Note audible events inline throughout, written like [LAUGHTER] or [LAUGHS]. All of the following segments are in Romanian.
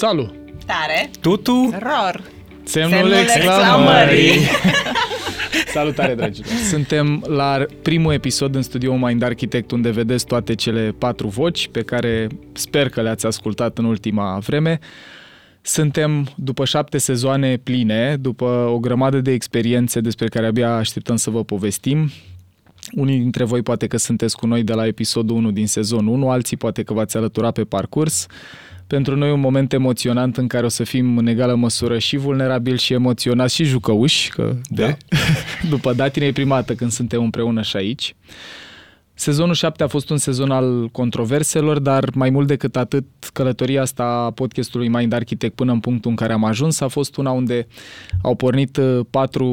Salut! Tare! Tutu! Ror! Semnul, Semnul exclamării! exclamării. [LAUGHS] Salutare, dragilor! Suntem la primul episod în studio Mind Architect, unde vedeți toate cele patru voci pe care sper că le-ați ascultat în ultima vreme. Suntem după șapte sezoane pline, după o grămadă de experiențe despre care abia așteptăm să vă povestim. Unii dintre voi poate că sunteți cu noi de la episodul 1 din sezonul 1, alții poate că v-ați alăturat pe parcurs. Pentru noi un moment emoționant în care o să fim în egală măsură și vulnerabili și emoționați și jucăuși, că de, Da. [LAUGHS] după datinei primată când suntem împreună și aici. Sezonul 7 a fost un sezon al controverselor, dar mai mult decât atât, călătoria asta a podcastului Mind Architect până în punctul în care am ajuns a fost una unde au pornit uh, patru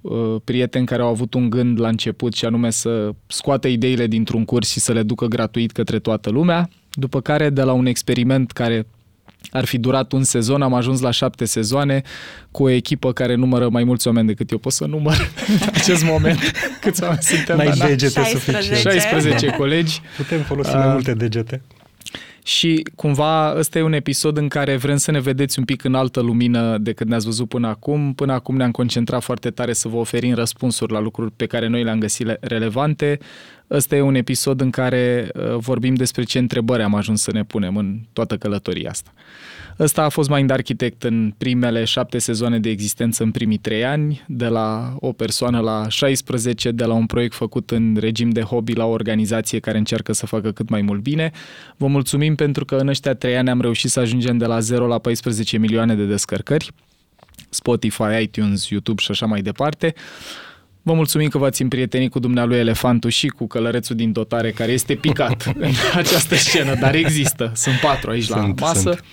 uh, prieteni care au avut un gând la început și anume să scoată ideile dintr-un curs și să le ducă gratuit către toată lumea, după care de la un experiment care ar fi durat un sezon, am ajuns la șapte sezoane cu o echipă care numără mai mulți oameni decât eu pot să număr în [LAUGHS] acest moment. [LAUGHS] Câți oameni suntem? N-ai Dana? degete 16. suficient. 16 colegi Putem folosi Ah. mai multe degete. și cumva ăsta e un episod în care vrem să ne vedeți un pic în altă lumină decât ne-ați văzut până acum. Până acum ne-am concentrat foarte tare să vă oferim răspunsuri la lucruri pe care noi le-am găsit le- relevante. Ăsta e un episod în care uh, vorbim despre ce întrebări am ajuns să ne punem în toată călătoria asta. Ăsta a fost Mind Architect în primele șapte sezoane de existență în primii trei ani, de la o persoană la 16, de la un proiect făcut în regim de hobby la o organizație care încearcă să facă cât mai mult bine. Vă mulțumim pentru că în ăștia trei ani am reușit să ajungem de la 0 la 14 milioane de descărcări, Spotify, iTunes, YouTube și așa mai departe. Vă mulțumim că v-ați împrietenit cu dumnealui Elefantul și cu călărețul din dotare care este picat [LAUGHS] în această scenă, dar există. Sunt patru aici la Sunt, masă. sunt.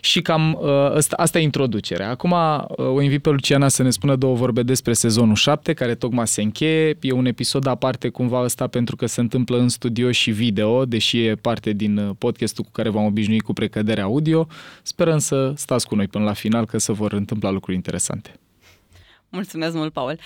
Și cam uh, asta, asta e introducerea. Acum uh, o invit pe Luciana să ne spună două vorbe despre sezonul 7, care tocmai se încheie. E un episod aparte cumva ăsta pentru că se întâmplă în studio și video, deși e parte din uh, podcastul cu care v-am obișnuit cu precădere audio. Sperăm să stați cu noi până la final, că se vor întâmpla lucruri interesante. Mulțumesc mult, Paul.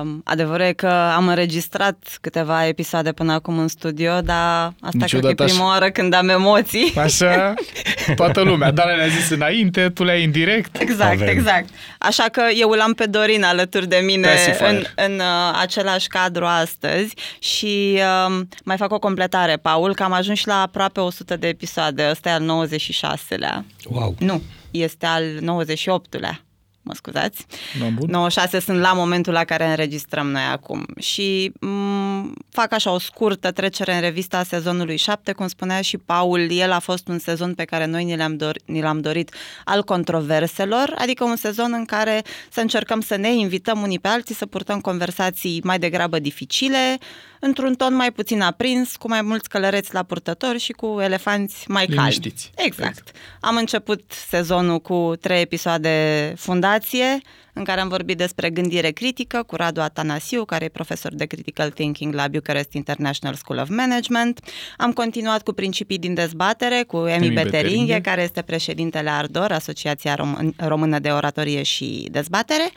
Um, adevărul e că am înregistrat câteva episoade până acum în studio, dar asta Niciodată cred că e prima oară când am emoții. Așa, [LAUGHS] toată lumea. Dar ne-a zis înainte, tu le-ai în direct. Exact, Avem. exact. Așa că eu îl am pe Dorin alături de mine Pacifier. în, în uh, același cadru astăzi și um, mai fac o completare, Paul, că am ajuns și la aproape 100 de episoade. Ăsta e al 96-lea. Wow. Nu, este al 98-lea. Mă scuzați. No, bun. 96 sunt la momentul la care înregistrăm noi acum și m- fac așa o scurtă trecere în revista sezonului 7, cum spunea și Paul, el a fost un sezon pe care noi ni l-am, dor- ni l-am dorit al controverselor, adică un sezon în care să încercăm să ne invităm unii pe alții, să purtăm conversații mai degrabă dificile, într-un ton mai puțin aprins, cu mai mulți călăreți la purtători și cu elefanți mai calmi. Liniștiți. Exact. Am început sezonul cu trei episoade fundație, în care am vorbit despre gândire critică cu Radu Atanasiu, care e profesor de Critical Thinking la Bucharest International School of Management. Am continuat cu principii din dezbatere cu Emi, Emi Beteringhe, Beteringhe. care este președintele Ardor, Asociația Rom- Română de Oratorie și Dezbatere.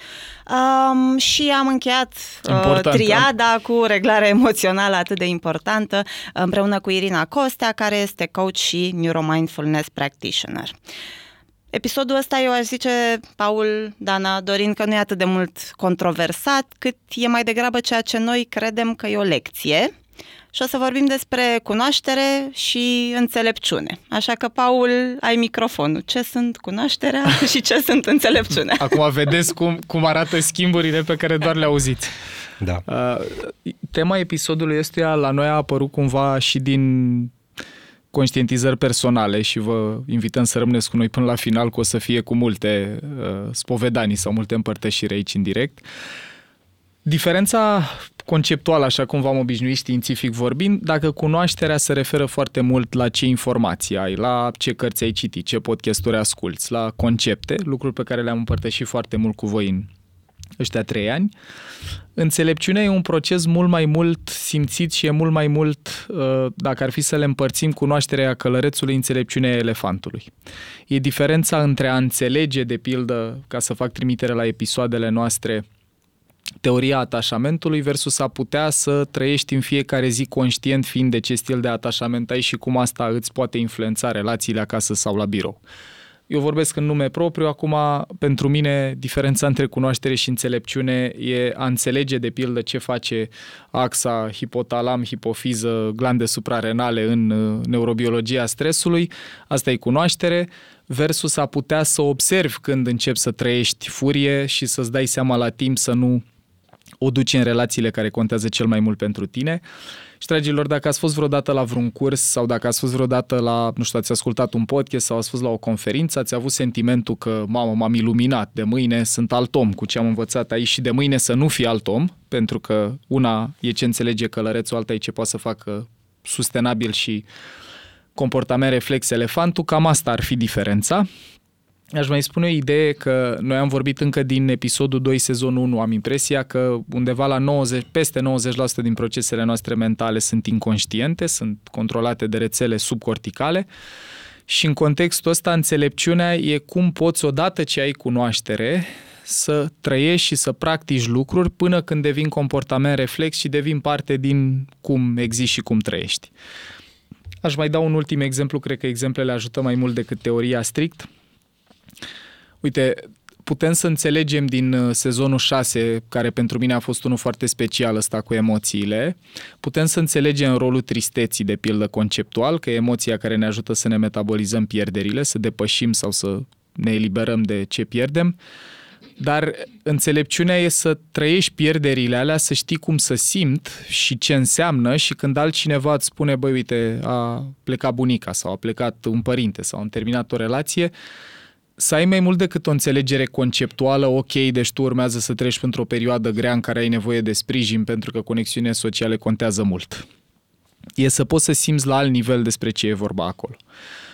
Um, și am încheiat uh, Important, triada cu reglarea emoțională atât de importantă, împreună cu Irina Costea, care este coach și neuromindfulness practitioner. Episodul ăsta eu aș zice, Paul, Dana, Dorin, că nu e atât de mult controversat, cât e mai degrabă ceea ce noi credem că e o lecție. Și o să vorbim despre cunoaștere și înțelepciune. Așa că, Paul, ai microfonul. Ce sunt cunoașterea [LAUGHS] și ce sunt înțelepciunea? Acum vedeți cum, cum arată schimburile pe care doar le auziți. Da. Uh, tema episodului ăstuia la noi a apărut cumva și din conștientizări personale și vă invităm să rămâneți cu noi până la final, că o să fie cu multe uh, spovedanii sau multe împărtășiri aici în direct. Diferența conceptuală, așa cum v-am obișnuit științific vorbind, dacă cunoașterea se referă foarte mult la ce informații ai, la ce cărți ai citit, ce podcasturi asculți, la concepte, lucruri pe care le-am împărtășit foarte mult cu voi în ăștia trei ani. Înțelepciunea e un proces mult mai mult simțit și e mult mai mult, uh, dacă ar fi să le împărțim, cunoașterea călărețului, înțelepciunea elefantului. E diferența între a înțelege, de pildă, ca să fac trimitere la episoadele noastre, teoria atașamentului versus a putea să trăiești în fiecare zi conștient fiind de ce stil de atașament ai și cum asta îți poate influența relațiile acasă sau la birou. eu vorbesc în nume propriu, acum pentru mine diferența între cunoaștere și înțelepciune e a înțelege de pildă ce face axa, hipotalam, hipofiză, glande suprarenale în uh, neurobiologia stresului, asta e cunoaștere, versus a putea să observi când începi să trăiești furie și să-ți dai seama la timp să nu o duci în relațiile care contează cel mai mult pentru tine. Și, dragilor, dacă ați fost vreodată la vreun curs sau dacă ați fost vreodată la, nu știu, ați ascultat un podcast sau ați fost la o conferință, ați avut sentimentul că, mamă, m-am iluminat, de mâine sunt alt om cu ce am învățat aici și de mâine să nu fii alt om, pentru că una e ce înțelege călărețul, alta e ce poate să facă sustenabil și comportament reflex elefantul, cam asta ar fi diferența. Aș mai spune o idee că noi am vorbit încă din episodul 2, sezonul 1, am impresia că undeva la 90, peste 90% din procesele noastre mentale sunt inconștiente, sunt controlate de rețele subcorticale și în contextul ăsta înțelepciunea e cum poți odată ce ai cunoaștere să trăiești și să practici lucruri până când devin comportament reflex și devin parte din cum existi și cum trăiești. Aș mai da un ultim exemplu, cred că exemplele ajută mai mult decât teoria strict. Uite, putem să înțelegem din uh, sezonul 6, care pentru mine a fost unul foarte special ăsta cu emoțiile, putem să înțelegem rolul tristeții de pildă conceptual, că e emoția care ne ajută să ne metabolizăm pierderile, să depășim sau să ne eliberăm de ce pierdem. Dar înțelepciunea e să trăiești pierderile alea, să știi cum să simt și ce înseamnă și când altcineva îți spune, băi, uite, a plecat bunica sau a plecat un părinte sau a terminat o relație, să ai mai mult decât o înțelegere conceptuală, ok, deci tu urmează să treci într-o perioadă grea în care ai nevoie de sprijin pentru că conexiunile sociale contează mult. E să poți să simți la alt nivel despre ce e vorba acolo.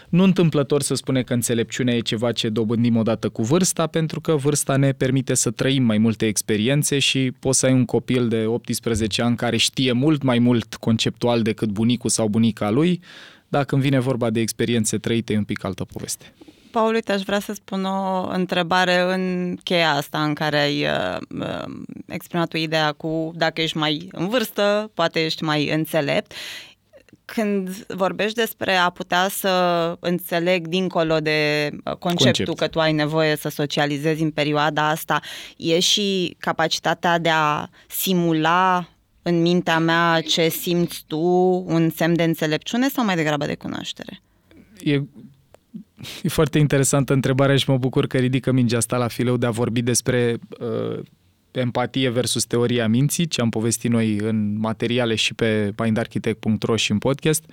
Nu întâmplător să spune că înțelepciunea e ceva ce dobândim odată cu vârsta, pentru că vârsta ne permite să trăim mai multe experiențe și poți să ai un copil de 18 ani care știe mult mai mult conceptual decât bunicul sau bunica lui, dacă când vine vorba de experiențe trăite e un pic altă poveste. Paul, uite, aș vrea să spun o întrebare în cheia asta în care ai uh, uh, exprimat o ideea cu dacă ești mai în vârstă, poate ești mai înțelept. Când vorbești despre a putea să înțeleg dincolo de uh, conceptul Concept. că tu ai nevoie să socializezi în perioada asta, e și capacitatea de a simula în mintea mea ce simți tu, un semn de înțelepciune sau mai degrabă de cunoaștere? E E foarte interesantă întrebarea și mă bucur că ridică mingea asta la fileu de a vorbi despre uh, empatie versus teoria minții, ce am povestit noi în materiale și pe mindarchitect.ro și în podcast.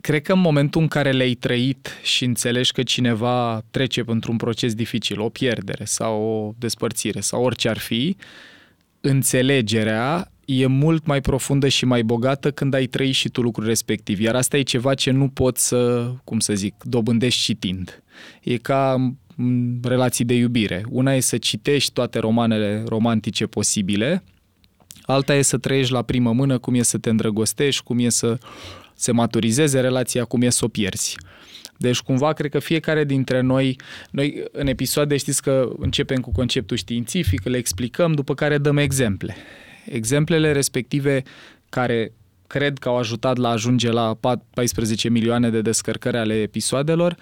Cred că în momentul în care le-ai trăit și înțelegi că cineva trece într-un proces dificil, o pierdere sau o despărțire sau orice ar fi, înțelegerea e mult mai profundă și mai bogată când ai trăit și tu lucrul respectiv. Iar asta e ceva ce nu poți să, cum să zic, dobândești citind. E ca relații de iubire. Una e să citești toate romanele romantice posibile, alta e să trăiești la primă mână cum e să te îndrăgostești, cum e să se maturizeze relația, cum e să o pierzi. Deci cumva cred că fiecare dintre noi, noi în episoade știți că începem cu conceptul științific, le explicăm, după care dăm exemple. Exemplele respective care cred că au ajutat la ajunge la 14 milioane de descărcări ale episoadelor,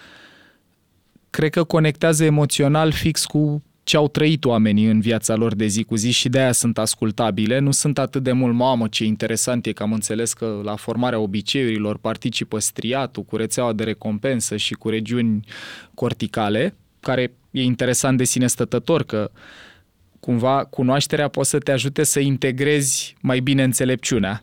cred că conectează emoțional fix cu ce au trăit oamenii în viața lor de zi cu zi și de aia sunt ascultabile. Nu sunt atât de mult, mamă, ce interesant e că am înțeles că la formarea obiceiurilor participă striatul cu rețeaua de recompensă și cu regiuni corticale, care e interesant de sine stătător că cumva cunoașterea poate să te ajute să integrezi mai bine înțelepciunea.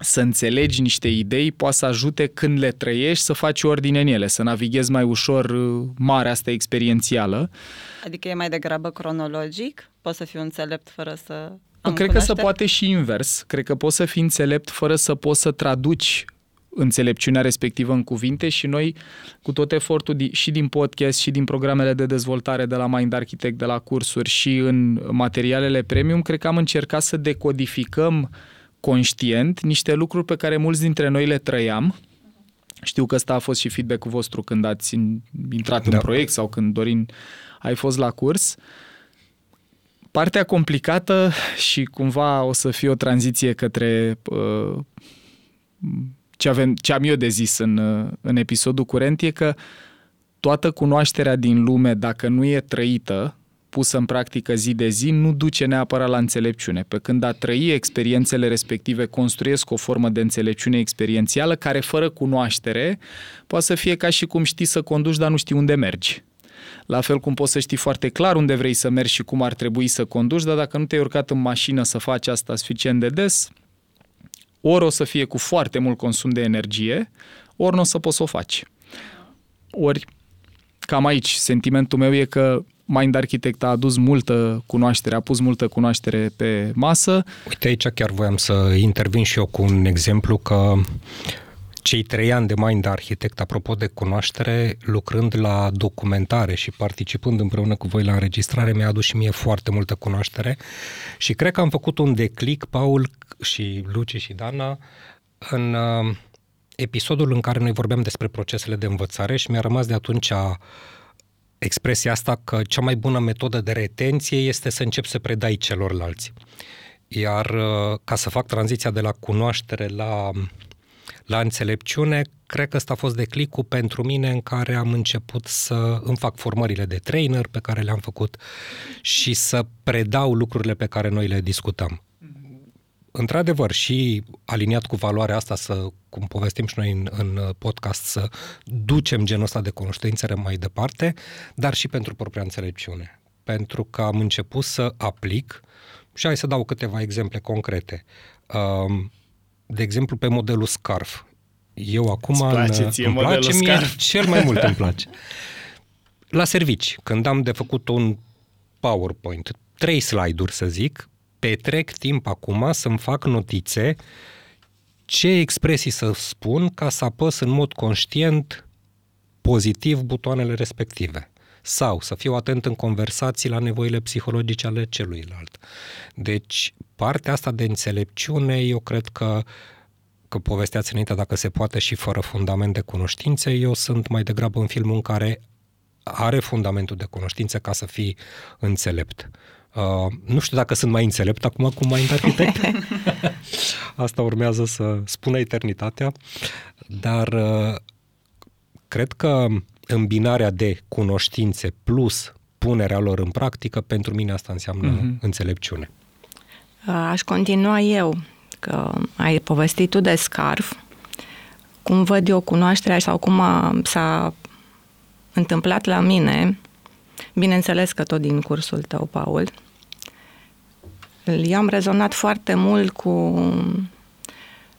Să înțelegi niște idei poate să ajute când le trăiești să faci ordine în ele, să navighezi mai ușor uh, marea asta experiențială. Adică e mai degrabă cronologic? Poți să fiu înțelept fără să am Cred că se poate și invers. Cred că poți să fii înțelept fără să poți să traduci înțelepciunea respectivă în cuvinte și noi, cu tot efortul și din podcast și din programele de dezvoltare de la Mind Architect, de la cursuri și în materialele premium, cred că am încercat să decodificăm conștient niște lucruri pe care mulți dintre noi le trăiam. Știu că ăsta a fost și feedback-ul vostru când ați intrat da. în proiect sau când, Dorin, ai fost la curs. Partea complicată și cumva o să fie o tranziție către uh, ce, avem, ce am eu de zis în, în episodul curent e că toată cunoașterea din lume, dacă nu e trăită, pusă în practică zi de zi, nu duce neapărat la înțelepciune. Pe când a trăi experiențele respective construiesc o formă de înțelepciune experiențială care, fără cunoaștere, poate să fie ca și cum știi să conduci, dar nu știi unde mergi. La fel cum poți să știi foarte clar unde vrei să mergi și cum ar trebui să conduci, dar dacă nu te-ai urcat în mașină să faci asta suficient de des, ori o să fie cu foarte mult consum de energie, ori nu o să poți să o faci. Ori, cam aici, sentimentul meu e că Mind Architect a adus multă cunoaștere, a pus multă cunoaștere pe masă. Uite, aici chiar voiam să intervin și eu cu un exemplu că cei trei ani de Mind Architect, apropo de cunoaștere, lucrând la documentare și participând împreună cu voi la înregistrare, mi-a adus și mie foarte multă cunoaștere și cred că am făcut un declic, Paul și Luci și Dana, în uh, episodul în care noi vorbeam despre procesele de învățare și mi-a rămas de atunci expresia asta că cea mai bună metodă de retenție este să începi să predai celorlalți. Iar uh, ca să fac tranziția de la cunoaștere la, la înțelepciune, cred că ăsta a fost declicul pentru mine în care am început să îmi fac formările de trainer pe care le-am făcut și să predau lucrurile pe care noi le discutam într-adevăr, și aliniat cu valoarea asta, să, cum povestim și noi în, în podcast, să ducem genul ăsta de cunoștințe mai departe, dar și pentru propria înțelepciune. Pentru că am început să aplic, și hai să dau câteva exemple concrete. Um, de exemplu, pe modelul SCARF. Eu acum îți place în, ție îmi place Scarf? mie, cel mai mult îmi [LAUGHS] place. La servici, când am de făcut un PowerPoint, trei slide-uri să zic, petrec timp acum să-mi fac notițe ce expresii să spun ca să apăs în mod conștient pozitiv butoanele respective sau să fiu atent în conversații la nevoile psihologice ale celuilalt. Deci, partea asta de înțelepciune, eu cred că că povesteați înainte dacă se poate și fără fundament de cunoștințe, eu sunt mai degrabă în filmul în care are fundamentul de cunoștințe ca să fii înțelept. Uh, nu știu dacă sunt mai înțelept acum cu Mind Architect. Asta urmează să spună eternitatea. Dar uh, cred că îmbinarea de cunoștințe plus punerea lor în practică, pentru mine asta înseamnă uh-huh. înțelepciune. Aș continua eu, că ai povestit tu de scarf, cum văd eu cunoașterea sau cum a, s-a întâmplat la mine, bineînțeles că tot din cursul tău, Paul, eu am rezonat foarte mult cu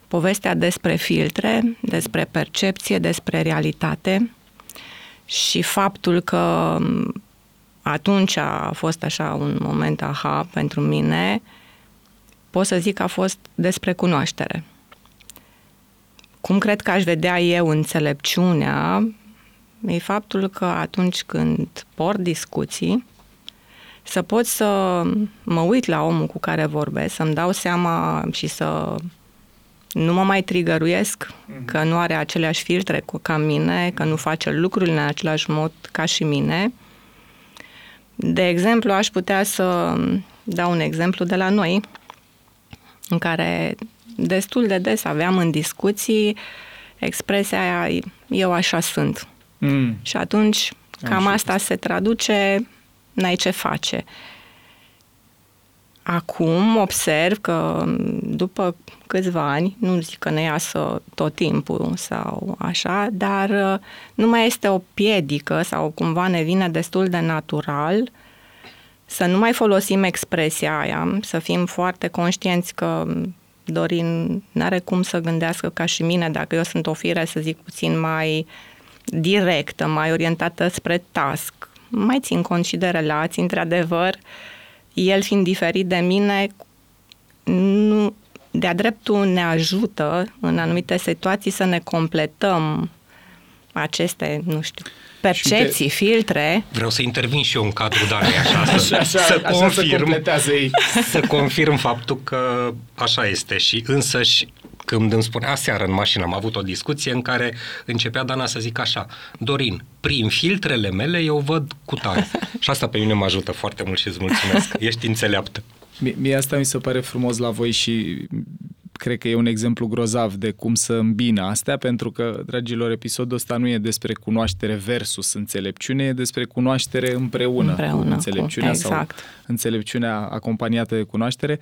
povestea despre filtre, despre percepție, despre realitate și faptul că atunci a fost așa un moment aha pentru mine, pot să zic că a fost despre cunoaștere. Cum cred că aș vedea eu înțelepciunea, e faptul că atunci când port discuții, să pot să mă uit la omul cu care vorbesc, să-mi dau seama și să nu mă mai trigăruiesc mm-hmm. că nu are aceleași filtre cu, ca mine, că nu face lucrurile în același mod ca și mine. De exemplu, aș putea să dau un exemplu de la noi, în care destul de des aveam în discuții expresia aia, eu așa sunt. Mm. Și atunci, cam asta se traduce n-ai ce face. Acum observ că după câțiva ani, nu zic că ne iasă tot timpul sau așa, dar uh, nu mai este o piedică sau cumva ne vine destul de natural să nu mai folosim expresia aia, să fim foarte conștienți că Dorin n-are cum să gândească ca și mine dacă eu sunt o fire, să zic, puțin mai directă, mai orientată spre task, mai țin cont și de relații, într-adevăr, el fiind diferit de mine, nu, de-a dreptul ne ajută în anumite situații să ne completăm aceste, nu știu, percepții, te... filtre. Vreau să intervin și eu în cadrul Danei așa, să, așa, să așa confirm, să, ei. să confirm faptul că așa este și însăși când îmi spunea seară în mașină, am avut o discuție în care începea Dana să zic așa, Dorin, prin filtrele mele eu văd cu tare. [LAUGHS] și asta pe mine mă ajută foarte mult și îți mulțumesc. Ești înțeleaptă. Mie asta mi se pare frumos la voi și cred că e un exemplu grozav de cum să îmbină astea, pentru că, dragilor, episodul ăsta nu e despre cunoaștere versus înțelepciune, e despre cunoaștere împreună, împreună cu înțelepciunea cu, exact. sau înțelepciunea acompaniată de cunoaștere.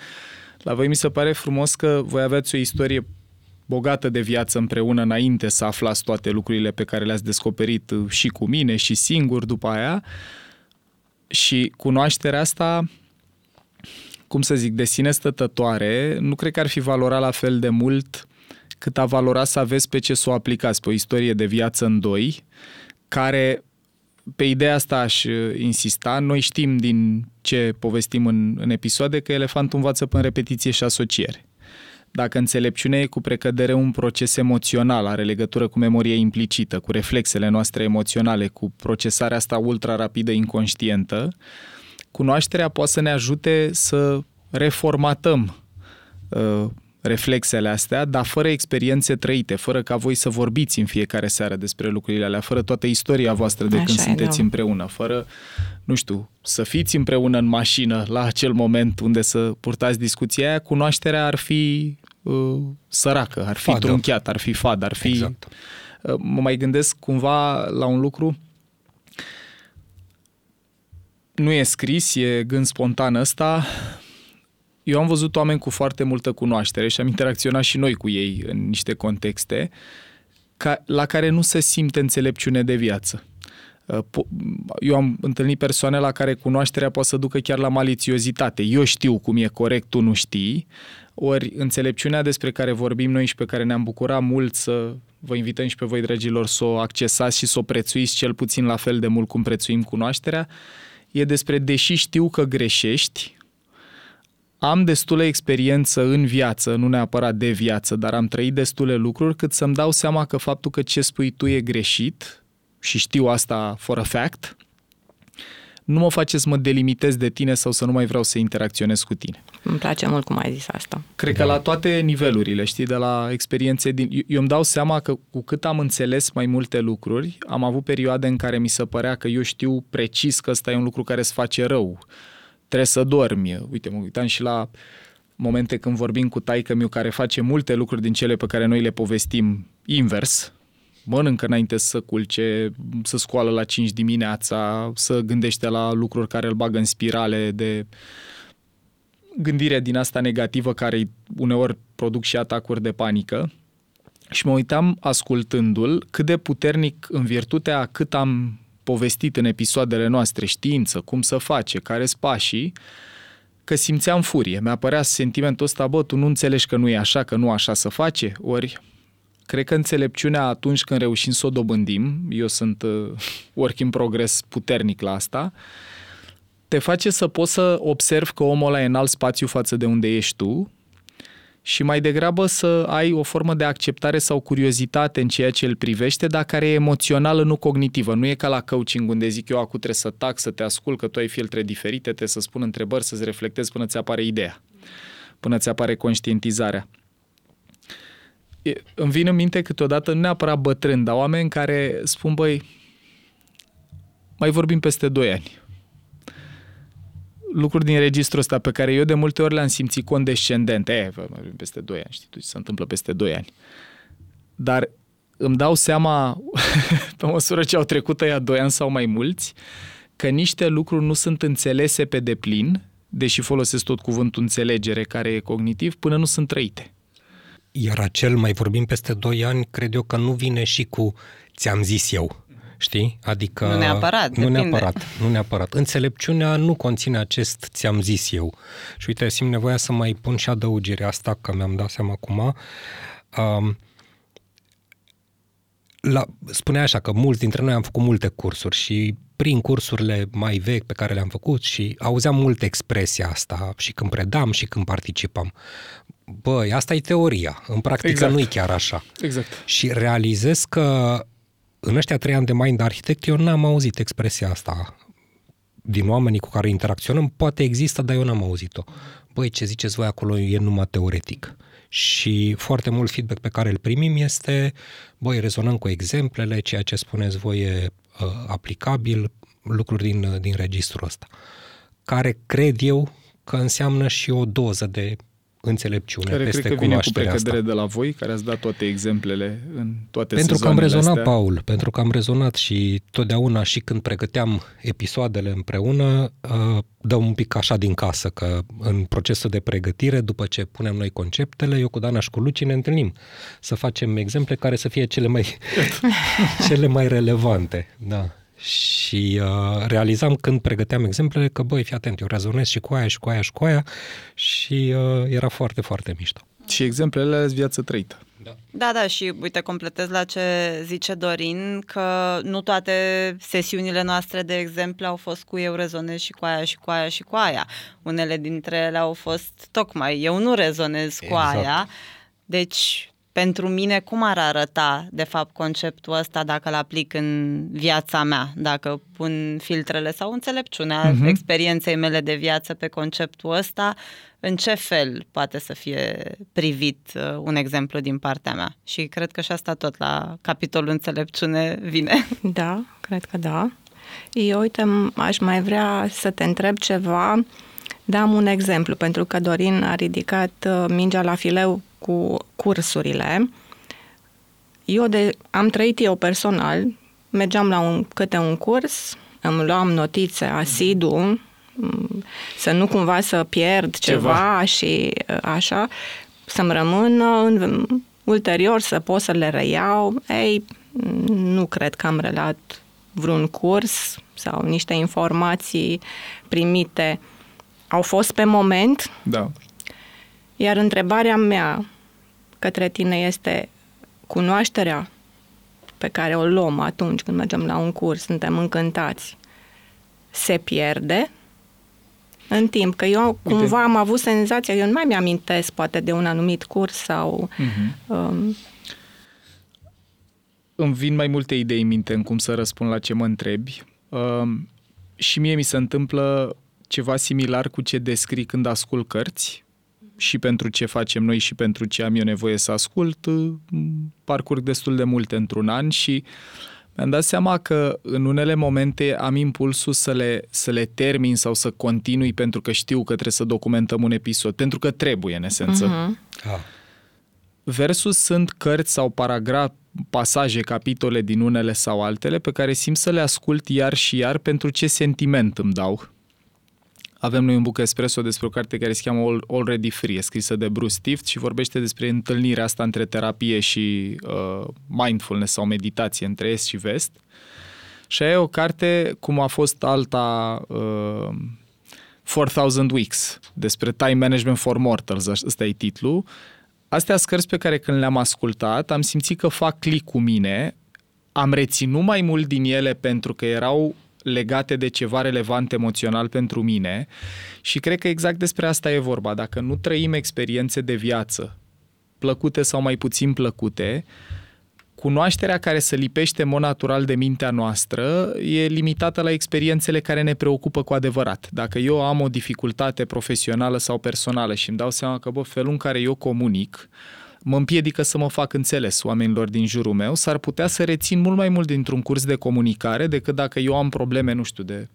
La voi mi se pare frumos că voi aveți o istorie bogată de viață împreună înainte să aflați toate lucrurile pe care le-ați descoperit și cu mine și singur după aia. Și cunoașterea asta cum să zic, de sine stătătoare, nu cred că ar fi valorat la fel de mult cât a valorat să aveți pe ce să o aplicați, pe o istorie de viață în doi, care pe ideea asta aș uh, insista. Noi știm din ce povestim în, în episoade că elefantul învață până repetiție și asociere. Dacă înțelepciunea e cu precădere un proces emoțional, are legătură cu memoria implicită, cu reflexele noastre emoționale, cu procesarea asta ultra rapidă inconștientă, cunoașterea poate să ne ajute să reformatăm uh, reflexele astea, dar fără experiențe trăite, fără ca voi să vorbiți în fiecare seară despre lucrurile alea, fără toată istoria voastră de Așa când e, sunteți da. împreună, fără, nu știu, să fiți împreună în mașină la acel moment unde să purtați discuția aia, cunoașterea ar fi uh, săracă, ar fi fadă. trunchiat, ar fi fad, ar fi... Exact. Uh, mă mai gândesc cumva la un lucru nu e scris, e gând spontan ăsta. Eu am văzut oameni cu foarte multă cunoaștere și am interacționat și noi cu ei în niște contexte ca, la care nu se simte înțelepciune de viață. Uh, eu am întâlnit persoane la care cunoașterea poate să ducă chiar la malițiozitate. Eu știu cum e corect, tu nu știi. Ori înțelepciunea despre care vorbim noi și pe care ne-am bucurat mult să vă invităm și pe voi, dragilor, să o accesați și să o prețuiți cel puțin la fel de mult cum prețuim cunoașterea, e despre deși știu că greșești, am destulă experiență în viață, nu neapărat de viață, dar am trăit destule lucruri cât să-mi dau seama că faptul că ce spui tu e greșit și știu asta for a fact, nu mă face să mă delimitez de tine sau să nu mai vreau să interacționez cu tine. Îmi place mult cum ai zis asta. Cred că la toate nivelurile, știi, de la experiențe din... Eu îmi dau seama că cu cât am înțeles mai multe lucruri, am avut perioade în care mi se părea că eu știu precis că ăsta e un lucru care îți face rău. Trebuie să dormi. Uite, mă uitam și la momente când vorbim cu taică miu care face multe lucruri din cele pe care noi le povestim invers, mănâncă înainte să culce, să scoală la 5 dimineața, să gândește la lucruri care îl bagă în spirale de gândire din asta negativă care uneori produc și atacuri de panică. Și mă uitam ascultându-l cât de puternic în virtutea cât am povestit în episoadele noastre știință, cum să face, care sunt pașii, că simțeam furie. Mi-a părea sentimentul ăsta, bă, tu nu înțelegi că nu e așa, că nu așa să face, ori Cred că înțelepciunea atunci când reușim să o dobândim, eu sunt uh, work in progress puternic la asta, te face să poți să observi că omul ăla e în alt spațiu față de unde ești tu și mai degrabă să ai o formă de acceptare sau curiozitate în ceea ce îl privește, dar care e emoțională, nu cognitivă. Nu e ca la coaching unde zic eu, acum trebuie să tac, să te ascult, că tu ai filtre diferite, trebuie să spun întrebări, să-ți reflectezi până ți apare ideea, până ți apare conștientizarea îmi vine în minte câteodată, nu neapărat bătrân, dar oameni care spun, băi, mai vorbim peste 2 ani. Lucruri din registrul ăsta pe care eu de multe ori le-am simțit condescendent. E, mai vorbim peste 2 ani, știi tu ce se întâmplă peste 2 ani. Dar îmi dau seama, [LAUGHS] pe măsură ce au trecut ăia 2 ani sau mai mulți, că niște lucruri nu sunt înțelese pe deplin, deși folosesc tot cuvântul înțelegere care e cognitiv, până nu sunt trăite. Iar acel mai vorbim peste 2 ani, cred eu că nu vine și cu ți-am zis eu. Știi? Adică... Nu neapărat, Nu depinde. neapărat, nu neapărat. Înțelepciunea nu conține acest ți-am zis eu. Și uite, simt nevoia să mai pun și adăugirea asta, că mi-am dat seama acum. Um, la, spunea așa că mulți dintre noi am făcut multe cursuri și prin cursurile mai vechi pe care le-am făcut și auzeam mult expresia asta și când predam și când participam. Băi, asta e teoria. În practică exact. nu e chiar așa. Exact. Și realizez că în ăștia trei ani de mind arhitect eu n-am auzit expresia asta din oamenii cu care interacționăm. Poate există, dar eu n-am auzit-o. Băi, ce ziceți voi acolo e numai teoretic. Și foarte mult feedback pe care îl primim este, băi, rezonăm cu exemplele, ceea ce spuneți voi e uh, aplicabil, lucruri din, din registrul ăsta, care cred eu că înseamnă și o doză de înțelepciune, care peste cred că vine cu precădere asta. de la voi, care ați dat toate exemplele în toate Pentru că am rezonat, astea. Paul, pentru că am rezonat și totdeauna și când pregăteam episoadele împreună, uh, dăm un pic așa din casă, că în procesul de pregătire, după ce punem noi conceptele, eu cu Dana și cu Luci ne întâlnim să facem exemple care să fie cele mai, [LAUGHS] cele mai relevante. Da. Și uh, realizam când pregăteam exemplele că, băi, fii atent, eu rezonez și cu aia și cu aia și cu aia și uh, era foarte, foarte mișto. Și exemplele alea viață trăită. Da. Da, da, și uite, completez la ce zice Dorin, că nu toate sesiunile noastre, de exemplu, au fost cu eu rezonez și cu aia și cu aia și cu aia. Unele dintre ele au fost tocmai eu nu rezonez cu Exact. aia. Deci, pentru mine, cum ar arăta, de fapt, conceptul ăsta dacă îl aplic în viața mea, dacă pun filtrele sau înțelepciunea Mhm. uh-huh. experienței mele de viață pe conceptul ăsta, în ce fel poate să fie privit uh, un exemplu din partea mea? Și cred că și asta tot la capitolul înțelepciune vine. [LAUGHS] Da, cred că da. Eu, uite, m- aș mai vrea să te întreb ceva. Dam un exemplu, pentru că Dorin a ridicat uh, mingea la fileu cu cursurile. Eu de, am trăit eu personal, mergeam la un, câte un curs, îmi luam notițe asidu, m, să nu cumva să pierd ceva, Ceva. și uh, așa, să-mi rămână în, ulterior să pot să le reiau. Ei, nu cred că am relat vreun curs sau niște informații primite. Au fost pe moment, Da. iar întrebarea mea către tine este cunoașterea pe care o luăm atunci când mergem la un curs, suntem încântați, se pierde în timp, că eu Uite. cumva am avut senzația, eu nu mai mi-amintesc poate de un anumit curs sau Mm-hmm. um, Îmi vin mai multe idei în minte în cum să răspund la ce mă întrebi. Um, și mie mi se întâmplă ceva similar cu ce descrii când ascult cărți și pentru ce facem noi și pentru ce am eu nevoie să ascult, uh, parcurg destul de multe într-un an și mi-am dat seama că în unele momente am impulsul să le, să le termin sau să continui pentru că știu că trebuie să documentăm un episod, pentru că trebuie, în esență. uh-huh. Ah, Versus sunt cărți sau paragraf, pasaje, capitole din unele sau altele pe care simt să le ascult iar și iar pentru ce sentiment îmi dau. Avem noi un buc espresso despre o carte care se cheamă Al- Already Free, scrisă de Bruce Tift și vorbește despre întâlnirea asta între terapie și uh, mindfulness sau meditație între est și vest. Și aia e o carte cum a fost alta uh, 4000 Weeks, despre Time Management for Mortals, ăsta e titlul. Astea sunt cărți pe care când le-am ascultat, am simțit că fac click cu mine, am reținut mai mult din ele pentru că erau legate de ceva relevant emoțional pentru mine și cred că exact despre asta e vorba. Dacă nu trăim experiențe de viață, plăcute sau mai puțin plăcute, cunoașterea care se lipește în mod natural de mintea noastră e limitată la experiențele care ne preocupă cu adevărat. Dacă eu am o dificultate profesională sau personală și îmi dau seama că, bă, felul în care eu comunic mă împiedică să mă fac înțeles oamenilor din jurul meu, s-ar putea să rețin mult mai mult dintr-un curs de comunicare decât dacă eu am probleme, nu știu, de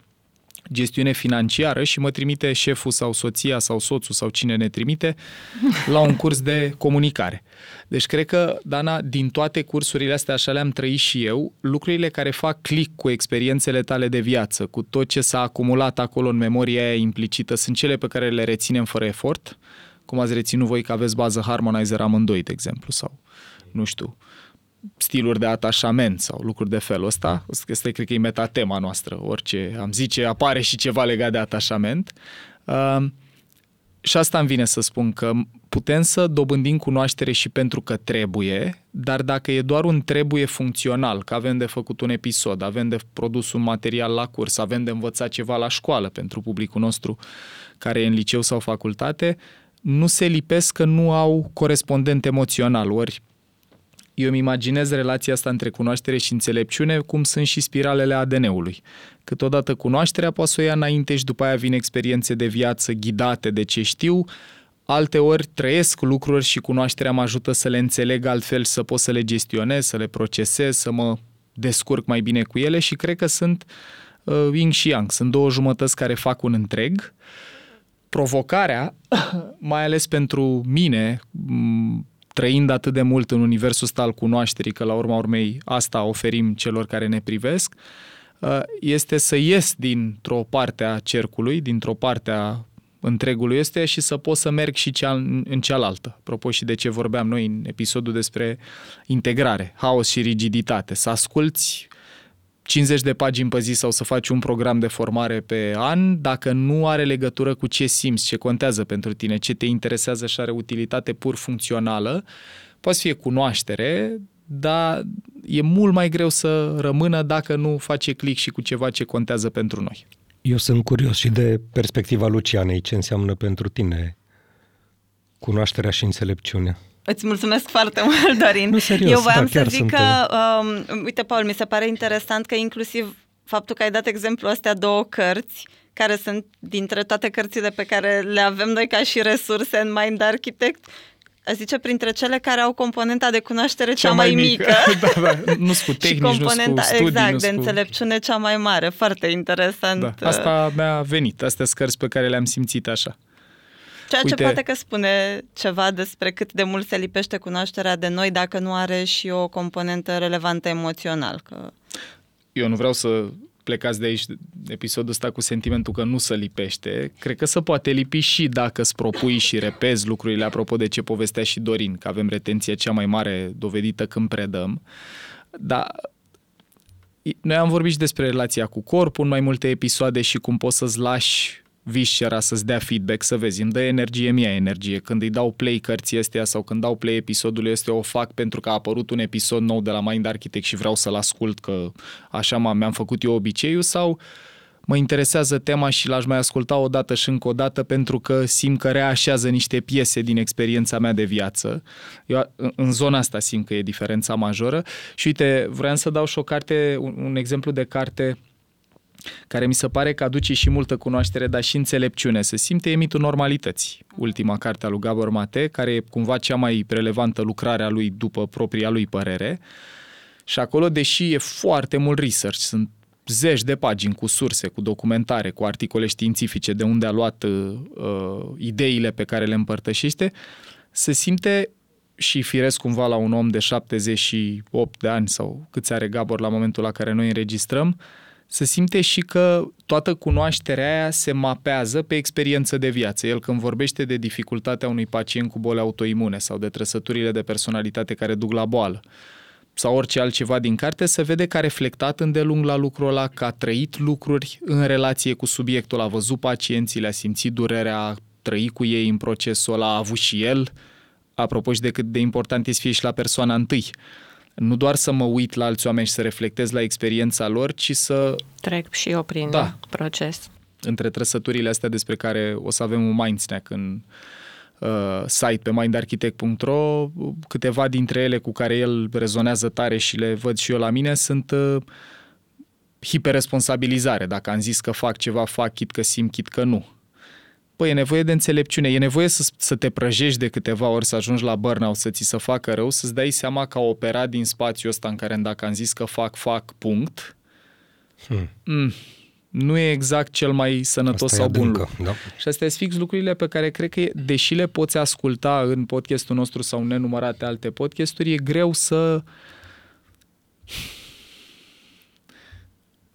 gestiune financiară și mă trimite șeful sau soția sau soțul sau cine ne trimite [LAUGHS] la un curs de comunicare. Deci cred că, Dana, din toate cursurile astea, așa le-am trăit și eu, lucrurile care fac click cu experiențele tale de viață, cu tot ce s-a acumulat acolo în memoria aia implicită, sunt cele pe care le reținem fără efort, cum ați reținut voi că aveți bază harmonizer amândoi, de exemplu, sau, nu știu, stiluri de atașament sau lucruri de felul ăsta. Asta cred că e metatema noastră. Orice am zice, apare și ceva legat de atașament. Uh, și asta îmi vine să spun că putem să dobândim cunoaștere și pentru că trebuie, dar dacă e doar un trebuie funcțional, că avem de făcut un episod, avem de produs un material la curs, avem de învățat ceva la școală pentru publicul nostru care e în liceu sau facultate, nu se lipesc că nu au corespondent emoțional, ori eu îmi imaginez relația asta între cunoaștere și înțelepciune cum sunt și spiralele ADN-ului. Câteodată cunoașterea poate să o ia înainte și după aia vin experiențe de viață ghidate de ce știu, alte ori trăiesc lucruri și cunoașterea mă ajută să le înțeleg altfel, să pot să le gestionez, să le procesez, să mă descurc mai bine cu ele și cred că sunt uh, yin și yang, sunt două jumătăți care fac un întreg. Provocarea, [COUGHS] mai ales pentru mine, trăind atât de mult în universul ăsta al cunoașterii, că la urma urmei asta oferim celor care ne privesc, uh, este să ies dintr-o parte a cercului, dintr-o parte a întregului este și să pot să merg și cea, în cealaltă. Apropo și de ce vorbeam noi în episodul despre integrare, haos și rigiditate. Să asculți 50 de pagini pe zi sau să faci un program de formare pe an, dacă nu are legătură cu ce simți, ce contează pentru tine, ce te interesează și are utilitate pur funcțională, poate fie cunoaștere, dar e mult mai greu să rămână dacă nu face click și cu ceva ce contează pentru noi. Eu sunt curios și de perspectiva Lucianei, ce înseamnă pentru tine cunoașterea și înțelepciunea. Îți mulțumesc foarte [LAUGHS] mult, Dorin. Nu, serios, Eu voiam da, să zic că, um, uite, Paul, mi se pare interesant că inclusiv faptul că ai dat exemplu astea două cărți, care sunt dintre toate cărțile pe care le avem noi ca și resurse în Mind Architect, aș zice printre cele care au componenta de cunoaștere cea, cea mai, mai mică. mică. [LAUGHS] da, da, nu cu [LAUGHS] tehnici, și componenta, nu cu studii, exact, nu de cu... înțelepciune cea mai mare. Foarte interesant. Da, asta mi-a venit, astea sunt cărți pe care le-am simțit așa. Ceea Uite, ce poate că spune ceva despre cât de mult se lipește cunoașterea de noi dacă nu are și o componentă relevantă emoțional. Că... Eu nu vreau să plecați de aici episodul ăsta cu sentimentul că nu se lipește. Cred că se poate lipi și dacă îți propui și repezi lucrurile apropo de ce povestea și Dorin, că avem retenție cea mai mare dovedită când predăm. Dar noi am vorbit și despre relația cu corpul în mai multe episoade și cum poți să-ți lași viscera să-ți dea feedback, să vezi, îmi dă energie, mie energie. Când îi dau play cărții astea sau când dau play episodului este o fac pentru că a apărut un episod nou de la Mind Architect și vreau să-l ascult că așa m- mi-am făcut eu obiceiul sau mă interesează tema și l-aș mai asculta o dată și încă o dată pentru că simt că reașează niște piese din experiența mea de viață. Eu în zona asta simt că e diferența majoră și uite, vreau să dau și o carte, un, un exemplu de carte care mi se pare că aduce și multă cunoaștere, dar și înțelepciune. Se simte emitul normalității, ultima carte a lui Gabor Mate, care e cumva cea mai relevantă lucrare a lui după propria lui părere. Și acolo, deși e foarte mult research, sunt zeci de pagini cu surse, cu documentare, cu articole științifice de unde a luat uh, ideile pe care le împărtășește, se simte și firesc cumva la un om de 78 de ani sau câți are Gabor la momentul la care noi înregistrăm, uh, se simte și că toată cunoașterea aia se mapează pe experiență de viață. El când vorbește de dificultatea unui pacient cu boli autoimune sau de trăsăturile de personalitate care duc la boală sau orice altceva din carte, se vede că a reflectat îndelung la lucrul ăla, că a trăit lucruri în relație cu subiectul, a văzut pacienții, le-a simțit durerea, a trăit cu ei în procesul ăla, a avut și el, apropo și de cât de important este să fie și la persoana întâi nu doar să mă uit la alți oameni și să reflectez la experiența lor, ci să... Trec și eu prin da. proces. Între trăsăturile astea despre care o să avem un mind snack în uh, site pe mindarchitect.ro, câteva dintre ele cu care el rezonează tare și le văd și eu la mine sunt uh, hiperresponsabilizare. Dacă am zis că fac ceva, fac chit că simt, chit că nu Păi e nevoie de înțelepciune, e nevoie să, să te prăjești de câteva ori, să ajungi la burnout, să ți se facă rău, să-ți dai seama că a operat din spațiul ăsta în care dacă am zis că fac, fac, punct, hmm. mm, nu e exact cel mai sănătos Asta sau bun lucru. Da. Și astea sunt fix lucrurile pe care cred că, deși le poți asculta în podcastul nostru sau nenumărate alte podcasturi, e greu să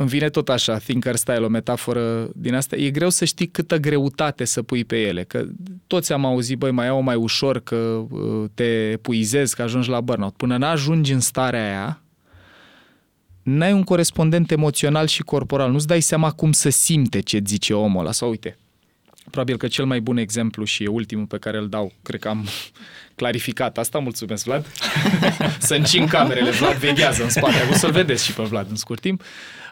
îmi vine tot așa, thinker style, o metaforă din asta, e greu să știi câtă greutate să pui pe ele, că toți am auzit, băi, mai iau mai ușor, că uh, te puizezi, că ajungi la burnout. Până n-ajungi în starea aia, n-ai un corespondent emoțional și corporal, nu-ți dai seama cum să simte ce zice omul ăla, sau uite, probabil că cel mai bun exemplu și e ultimul pe care îl dau, cred că am [LAUGHS] clarificat asta, mulțumesc Vlad, [LAUGHS] să încin camerele, Vlad veghează în spate, o să-l vedeți și pe Vlad în scurt timp.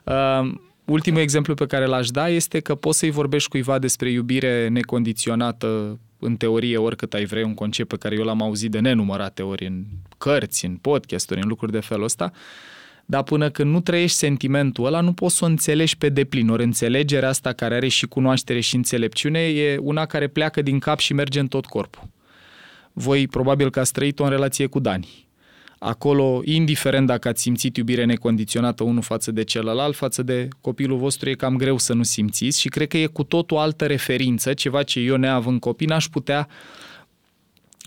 Uh, ultimul exemplu pe care l-aș da este că poți să-i vorbești cuiva despre iubire necondiționată în teorie oricât ai vrei, un concept pe care eu l-am auzit de nenumărate ori în cărți, în podcasturi, în lucruri de felul ăsta, dar până când nu trăiești sentimentul ăla, nu poți să o înțelegi pe deplin. Ori înțelegerea asta care are și cunoaștere și înțelepciune e una care pleacă din cap și merge în tot corpul. Voi probabil că ați trăit-o în relație cu Dani acolo, indiferent dacă ați simțit iubire necondiționată unul față de celălalt, față de copilul vostru, e cam greu să nu simțiți și cred că e cu tot o altă referință, ceva ce eu neavând copii n-aș putea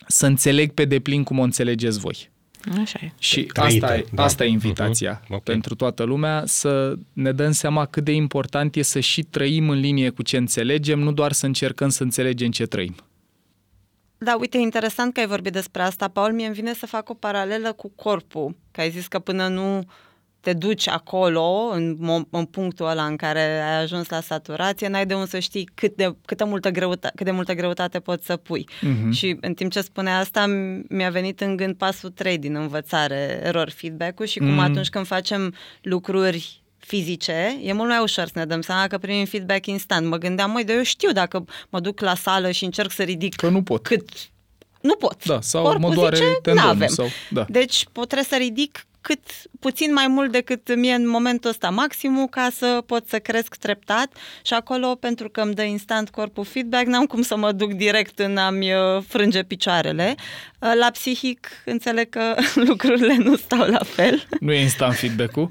să înțeleg pe deplin cum o înțelegeți voi. Așa e. Și Trăită, asta, e, da. asta e invitația Mhm, ok. pentru toată lumea, să ne dăm seama cât de important e să și trăim în linie cu ce înțelegem, nu doar să încercăm să înțelegem ce trăim. Da, uite, interesant că ai vorbit despre asta, Paul. Mie îmi vine să fac o paralelă cu corpul. Că ai zis că până nu te duci acolo, în, mo- în punctul ăla în care ai ajuns la saturație, n-ai de unde să știi cât de, câtă multă greutate, cât de multă greutate poți să pui. Mhm. Și în timp ce spunea asta, m- mi-a venit în gând pasul 3 din învățare, error feedback-ul și cum Mhm. atunci când facem lucruri fizice, e mult mai ușor să ne dăm seama că primim feedback instant. Mă gândeam, măi, dar eu știu dacă mă duc la sală și încerc să ridic Că nu pot. cât nu pot. Da, sau Corpul mă doare zice, tendonul. n-avem. Sau, da. Deci pot trebuie să ridic cât puțin mai mult decât mie în momentul ăsta maximul ca să pot să cresc treptat și acolo pentru că îmi dă instant corpul feedback n-am cum să mă duc direct în a-mi uh, frânge picioarele. Uh, La psihic înțeleg că [LAUGHS] lucrurile nu stau la fel. Nu e instant feedback-ul.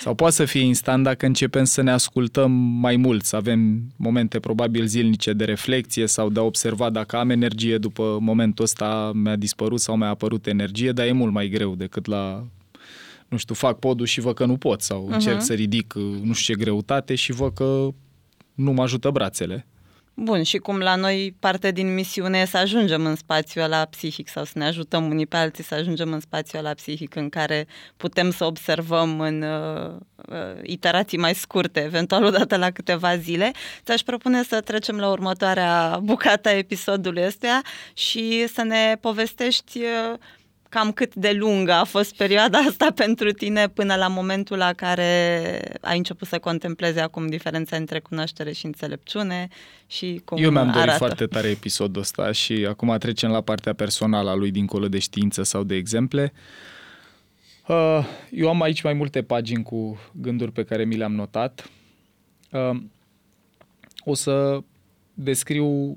Sau poate să fie instant dacă începem să ne ascultăm mai mult, să avem momente probabil zilnice de reflexie sau de a observa dacă am energie după momentul ăsta mi-a dispărut sau mi-a apărut energie, dar e mult mai greu decât la nu știu, fac podul și văd că nu pot sau uh-huh. încerc să ridic uh, nu știu ce greutate și văd că nu mă ajută brațele. Bun, și cum la noi parte din misiune e să ajungem în spațiul ăla psihic sau să ne ajutăm unii pe alții să ajungem în spațiul ăla psihic în care putem să observăm în uh, uh, iterații mai scurte, eventual odată la câteva zile, ți-aș propune să trecem la următoarea bucată a episodului ăstuia și să ne povestești uh, cam cât de lungă a fost perioada asta [LAUGHS] pentru tine până la momentul la care ai început să contemplezi acum diferența între cunoaștere și înțelepciune și cum Eu mi-am dorit arată. foarte tare episodul ăsta și acum trecem la partea personală a lui dincolo de știință sau de exemple. Uh, Eu am aici mai multe pagini cu gânduri pe care mi le-am notat. Uh, O să descriu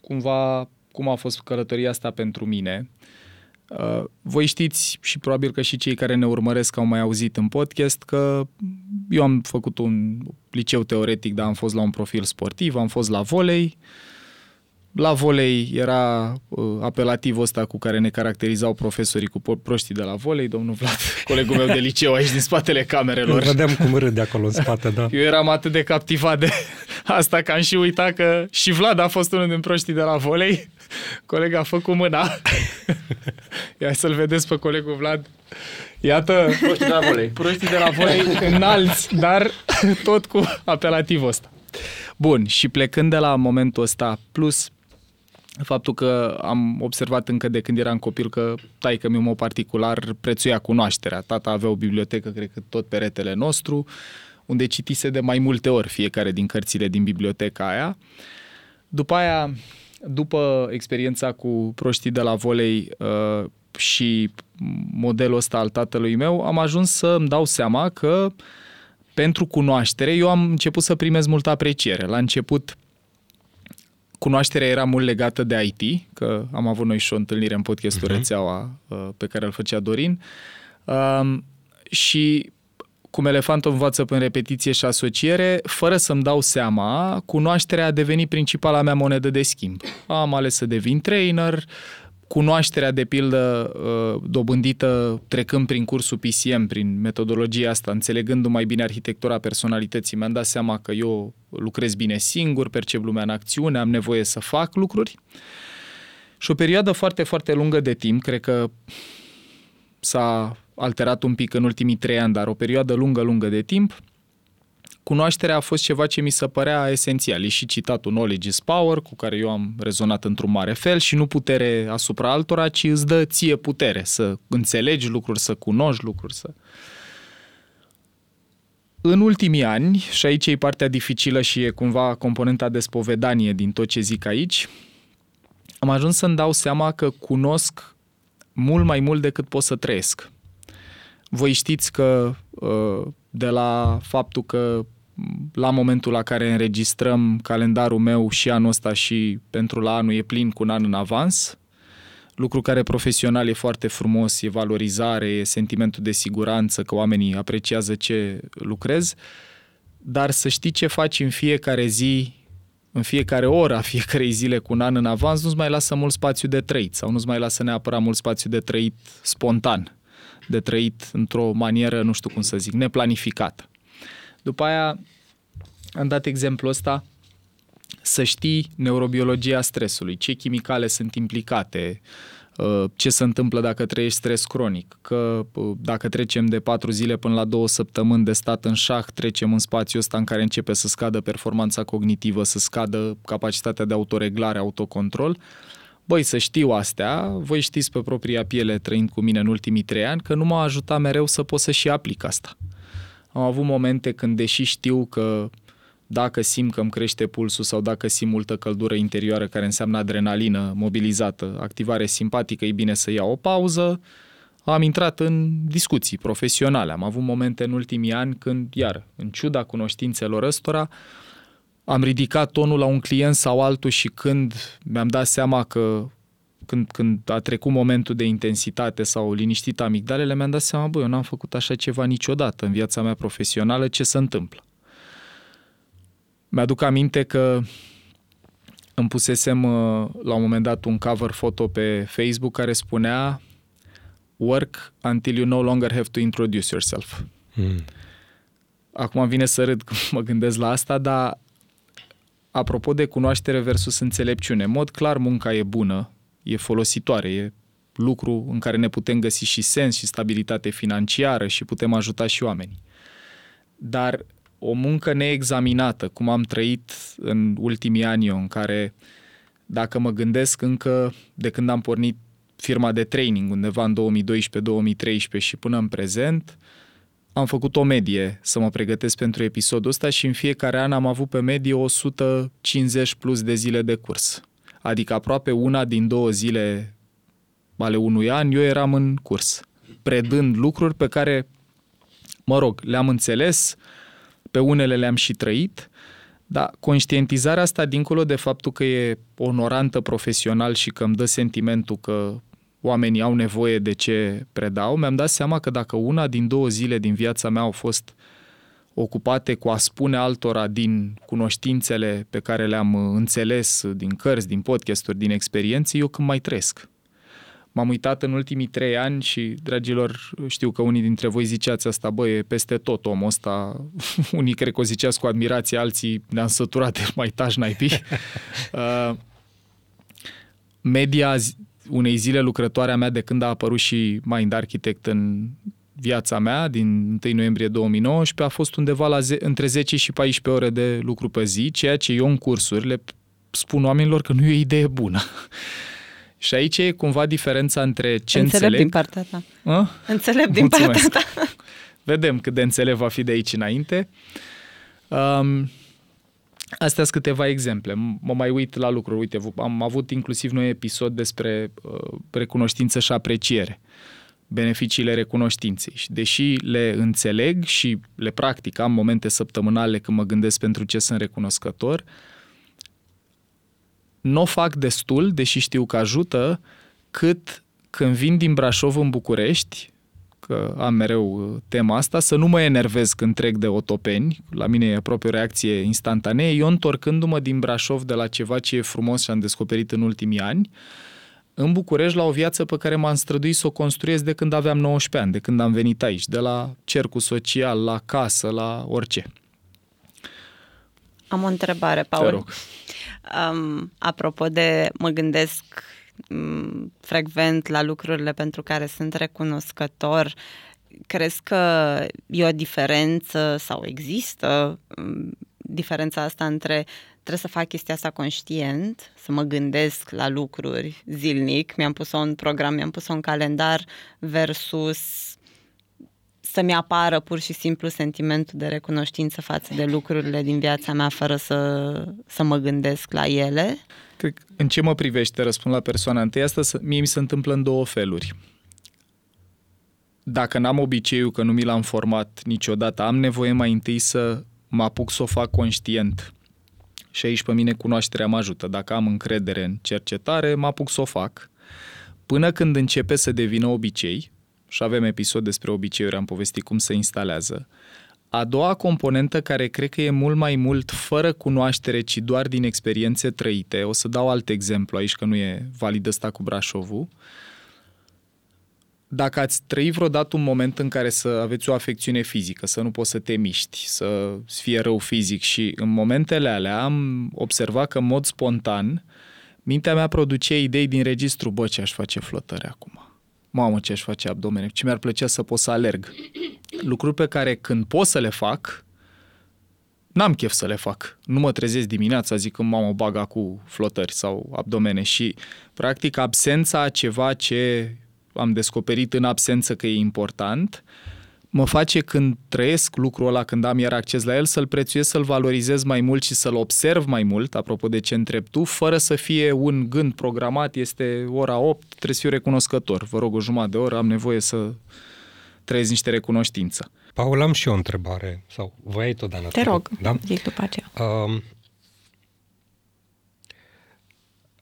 cumva cum a fost călătoria asta pentru mine. Uh, Voi știți și probabil că și cei care ne urmăresc au mai auzit în podcast că eu am făcut un liceu teoretic, dar am fost la un profil sportiv, am fost la volei. La volei era uh, apelativul ăsta cu care ne caracterizau profesorii cu po- proștii de la volei, domnul Vlad, [LAUGHS] colegul meu de liceu aici din spatele Îl camerelor. vedeam cum râde acolo în spate, da. Eu eram atât de captivat de asta că am și uitat că și Vlad a fost unul din proștii de la volei. Colega a făcut mâna. [LAUGHS] Ia să-l vedeți pe colegul Vlad. Iată, Proștii de la volei. proștii de la volei înalți, dar tot cu apelativul ăsta. Bun, și plecând de la momentul ăsta, plus faptul că am observat încă de când eram copil că taică mi meu particular prețuia cunoașterea. Tata avea o bibliotecă, cred că tot peretele nostru, unde citise de mai multe ori fiecare din cărțile din biblioteca aia. După aia, după experiența cu proștii de la volei uh, și modelul ăsta al tatălui meu, am ajuns să îmi dau seama că pentru cunoaștere eu am început să primez multă apreciere. La început cunoașterea era mult legată de IT, că am avut noi și o întâlnire în podcastul uh-huh. Rețeaua uh, pe care îl făcea Dorin. Um, și cum elefantul învață prin repetiție și asociere, fără să-mi dau seama, cunoașterea a devenit principala mea monedă de schimb. Am ales să devin trainer, cunoașterea, de pildă, uh, dobândită trecând prin cursul PCM, prin metodologia asta, înțelegându mai bine arhitectura personalității, mi-am dat seama că eu lucrez bine singur, percep lumea în acțiune, am nevoie să fac lucruri. Și o perioadă foarte, foarte lungă de timp, cred că s-a alterat un pic în ultimii trei ani, dar o perioadă lungă, lungă de timp, cunoașterea a fost ceva ce mi se părea esențial. E și citatul Knowledge is Power, cu care eu am rezonat într-un mare fel și nu putere asupra altora, ci îți dă ție putere să înțelegi lucruri, să cunoști lucruri, să... În ultimii ani, și aici e partea dificilă și e cumva componenta de spovedanie din tot ce zic aici, am ajuns să-mi dau seama că cunosc mult mai mult decât pot să trăiesc. Voi știți că de la faptul că la momentul la care înregistrăm calendarul meu și anul ăsta și pentru la anul e plin cu un an în avans, lucru care profesional e foarte frumos, e valorizare, e sentimentul de siguranță, că oamenii apreciază ce lucrez, dar să știi ce faci în fiecare zi, în fiecare oră a fiecarei zile cu un an în avans, nu-ți mai lasă mult spațiu de trăit sau nu-ți mai lasă neapărat mult spațiu de trăit spontan, de trăit într-o manieră, nu știu cum să zic, neplanificată. După aia am dat exemplul ăsta, să știi neurobiologia stresului, ce chimicale sunt implicate, uh, ce se întâmplă dacă trăiești stres cronic, că uh, dacă trecem de patru zile până la două săptămâni de stat în șah, trecem în spațiul ăsta în care începe să scadă performanța cognitivă, să scadă capacitatea de autoreglare, autocontrol. Băi, să știu astea, voi știți pe propria piele, trăind cu mine în ultimii trei ani, că nu m-a ajutat mereu să pot să și aplic asta. Am avut momente când, deși știu că dacă simt că îmi crește pulsul sau dacă simt multă căldură interioară care înseamnă adrenalină mobilizată, activare simpatică, e bine să iau o pauză. Am intrat în discuții profesionale. Am avut momente în ultimii ani când, iar, în ciuda cunoștințelor ăstora, am ridicat tonul la un client sau altul și când mi-am dat seama că când, când a trecut momentul de intensitate sau liniștit amigdalele, mi-am dat seama, băi, eu n-am făcut așa ceva niciodată în viața mea profesională, ce se întâmplă? Mi-aduc aminte că îmi pusesem uh, la un moment dat un cover foto pe Facebook care spunea Work until you no longer have to introduce yourself. Mm. Acum vine să râd [LAUGHS] când mă gândesc la asta, dar apropo de cunoaștere versus înțelepciune, în mod clar munca e bună, e folositoare, e lucru în care ne putem găsi și sens și stabilitate financiară și putem ajuta și oamenii. Dar o muncă neexaminată, cum am trăit în ultimii ani eu, în care dacă mă gândesc încă de când am pornit firma de training undeva în 2012-2013 și până în prezent, am făcut o medie să mă pregătesc pentru episodul ăsta și în fiecare an am avut pe medie 150 plus de zile de curs. Adică aproape una din două zile ale unui an eu eram în curs, predând lucruri pe care, mă rog, le-am înțeles, pe unele le-am și trăit, dar conștientizarea asta, dincolo de faptul că e onorantă profesional și că îmi dă sentimentul că oamenii au nevoie de ce predau, mi-am dat seama că dacă una din două zile din viața mea au fost ocupate cu a spune altora din cunoștințele pe care le-am înțeles din cărți, din podcasturi, din experiențe, eu când mai trăiesc m-am uitat în ultimii trei ani și, dragilor, știu că unii dintre voi ziceați asta, bă, e peste tot omul ăsta. [LAUGHS] unii cred că o ziceați cu admirație, alții ne-am săturat, mai tași naibii. [LAUGHS] uh, media unei zile lucrătoare a mea de când a apărut și Mind Architect în viața mea, din 1 noiembrie 2019, a fost undeva la ze- între 10 și 14 ore de lucru pe zi, ceea ce eu în cursuri le spun oamenilor că nu e o idee bună. [LAUGHS] Și aici e cumva diferența între ce înțeleg... Înțeleg din partea ta. A? Înțeleg din Mulțumesc. partea ta. [LAUGHS] Vedem cât de înțeleg va fi de aici înainte. Um, Astea sunt câteva exemple. Mă mai uit la lucruri. Uite, am avut inclusiv noi episod despre uh, recunoștință și apreciere. Beneficiile recunoștinței. Și deși le înțeleg și le practic, am momente săptămânale când mă gândesc pentru ce sunt recunoscător, uh, nu o fac destul, deși știu că ajută, cât când vin din Brașov în București, că am mereu uh, tema asta, să nu mă enervez când trec de otopeni, la mine e aproape o reacție instantanee, eu întorcându-mă din Brașov de la ceva ce e frumos și am descoperit în ultimii ani, în București la o viață pe care m-am străduit să o construiesc de când aveam 19 ani, de când am venit aici, de la cercul social, la casă, la orice. Am o întrebare, Paul. Te rog. Um, apropo de, mă gândesc um, frecvent la lucrurile pentru care sunt recunoscător, crezi că e o diferență sau există um, diferența asta între trebuie să fac chestia asta conștient, să mă gândesc la lucruri zilnic, mi-am pus-o în program, mi-am pus-o în calendar, versus să-mi apară pur și simplu sentimentul de recunoștință față de lucrurile din viața mea fără să, să mă gândesc la ele? Cred că în ce mă privește, răspund la persoana întâi, asta mie mi se întâmplă în două feluri. Dacă n-am obiceiul că nu mi l-am format niciodată, am nevoie mai întâi să mă apuc să o fac conștient. Și aici pe mine cunoașterea mă ajută. Dacă am încredere în cercetare, mă apuc să o fac până când începe să devină obicei, și avem episod despre obiceiuri, am povestit cum se instalează, a doua componentă care cred că e mult mai mult fără cunoaștere, ci doar din experiențe trăite, o să dau alt exemplu aici că nu e valid ăsta cu Brașovul, dacă ați trăit vreodată un moment în care să aveți o afecțiune fizică, să nu poți să te miști, să fie rău fizic și în momentele alea am observat că în mod spontan mintea mea produce idei din registru, bă, ce aș face flotări acum? Mamă, ce aș face abdomene? Ce mi-ar plăcea să pot să alerg? Lucruri pe care când pot să le fac, n-am chef să le fac. Nu mă trezesc dimineața zic că mamă baga cu flotări sau abdomene și practic absența a ceva ce am descoperit în absență că e important, mă face când trăiesc lucrul ăla, când am iar acces la el, să-l prețuiesc, să-l valorizez mai mult și să-l observ mai mult, apropo de ce întreb tu, fără să fie un gând programat, este ora 8, trebuie să fiu recunoscător. Vă rog o jumătate de oră, am nevoie să trăiesc niște recunoștință. Paul, am și eu o întrebare, sau voi tot, Dana? Te rog, da? zic după aceea. Uh,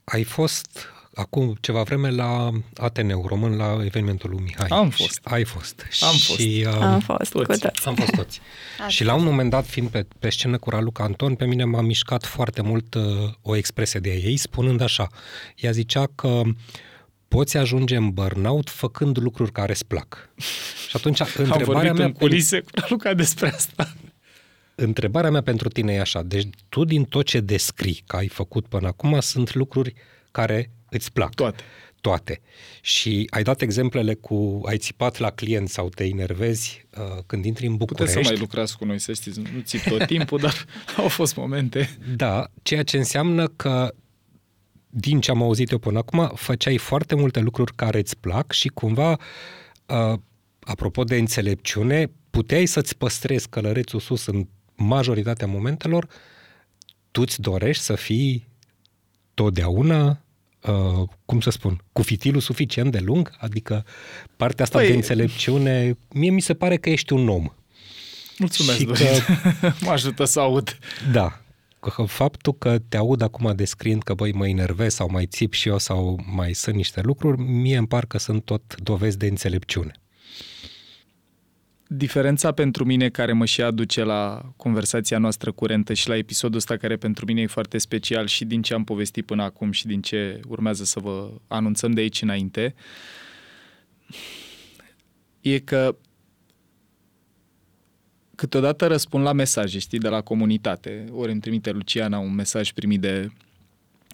ai fost acum ceva vreme la Ateneu Român, la evenimentul lui Mihai. Am fost. Ai fost. Am fost. Și, uh, am fost toți. cu toți. Am fost toți. [LAUGHS] și la un moment dat, fiind pe, pe scenă cu Raluca Anton, pe mine m-a mișcat foarte mult uh, o expresie de ei, spunând așa. Ea zicea că poți ajunge în burnout făcând lucruri care îți plac. [LAUGHS] Și atunci, întrebarea Am vorbit mea... în culise cu Raluca despre asta. Întrebarea mea pentru tine e așa. Deci tu din tot ce descrii că ai făcut până acum sunt lucruri care îți plac. Toate. Toate. Și ai dat exemplele cu ai țipat la client sau te enervezi uh, când intri în București. Puteți să mai lucrați cu noi, să știți, nu țip tot timpul, dar [LAUGHS] au fost momente. Da, ceea ce înseamnă că din ce am auzit eu până acum, făceai foarte multe lucruri care îți plac și cumva, uh, apropo de înțelepciune, puteai să-ți păstrezi călărețul sus în majoritatea momentelor, tu îți dorești să fii totdeauna uh, cum să spun, cu fitilul suficient de lung, adică partea asta păi... de înțelepciune, mie mi se pare că ești un om. Mulțumesc, și că... [LAUGHS] mă ajută să aud. Da, că faptul că te aud acum descriind că băi mă enervez sau mai țip și eu sau mai sunt niște lucruri, mie îmi par că sunt tot dovezi de înțelepciune diferența pentru mine care mă și aduce la conversația noastră curentă și la episodul ăsta care pentru mine e foarte special și din ce am povestit până acum și din ce urmează să vă anunțăm de aici înainte, e că câteodată răspund la mesaje, știi, de la comunitate. Ori îmi trimite Luciana un mesaj primit de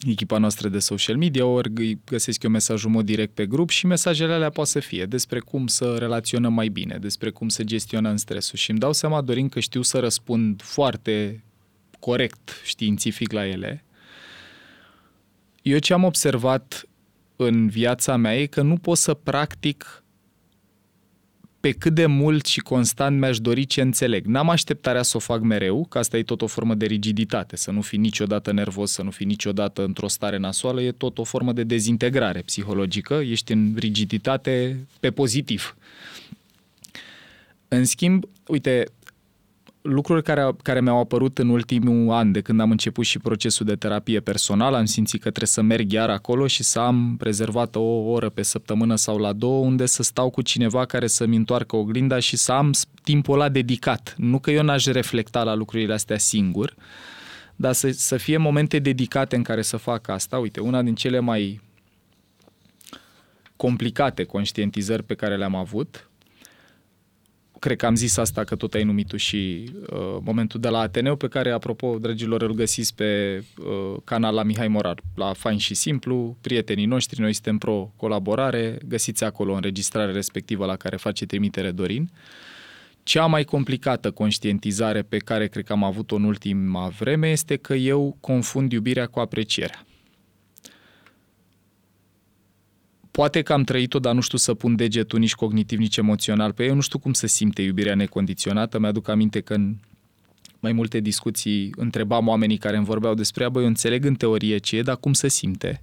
echipa noastră de social media, ori găsesc eu mesajul mod direct pe grup și mesajele alea poate să fie despre cum să relaționăm mai bine, despre cum să gestionăm stresul și îmi dau seama, Dorin, că știu să răspund foarte corect, științific la ele. Eu ce am observat în viața mea e că nu pot să practic pe cât de mult și constant mi-aș dori ce înțeleg. N-am așteptarea să o fac mereu, că asta e tot o formă de rigiditate, să nu fii niciodată nervos, să nu fii niciodată într-o stare nasoală, e tot o formă de dezintegrare psihologică, ești în rigiditate pe pozitiv. În schimb, uite, lucruri care, care mi-au apărut în ultimul an de când am început și procesul de terapie personală, am simțit că trebuie să merg iar acolo și să am rezervată o oră pe săptămână sau la două unde să stau cu cineva care să-mi întoarcă oglinda și să am timpul ăla dedicat. Nu că eu n-aș reflecta la lucrurile astea singur, dar să, să fie momente dedicate în care să fac asta. Uite, una din cele mai complicate conștientizări pe care le-am avut cred că am zis asta, că tot ai numit tu și uh, momentul de la Ateneu, pe care, apropo, dragilor, îl găsiți pe uh, canal la Mihai Morar, la Fain și Simplu, prietenii noștri, noi suntem pro colaborare, găsiți acolo înregistrarea respectivă la care face trimitere Dorin. Cea mai complicată conștientizare pe care cred că am avut-o în ultima vreme este că eu confund iubirea cu aprecierea. Poate că am trăit-o, dar nu știu să pun degetul nici cognitiv, nici emoțional pe eu, nu știu cum să simte iubirea necondiționată. Mi-aduc aminte că în mai multe discuții întrebam oamenii care îmi vorbeau despre ea, băi, eu înțeleg în teorie ce e, dar cum să simte?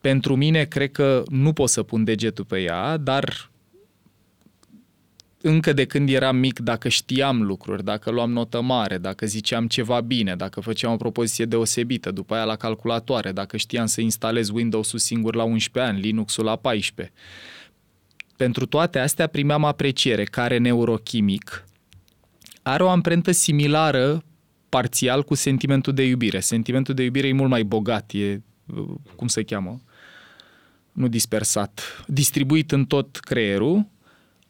Pentru mine, cred că nu pot să pun degetul pe ea, dar încă de când eram mic, dacă știam lucruri, dacă luam notă mare, dacă ziceam ceva bine, dacă făceam o propoziție deosebită, după aia la calculatoare, dacă știam să instalez Windows-ul singur la 11 ani, Linux-ul la 14. Pentru toate astea primeam apreciere, care neurochimic are o amprentă similară parțial cu sentimentul de iubire. Sentimentul de iubire e mult mai bogat, e, cum se cheamă, nu dispersat, distribuit în tot creierul,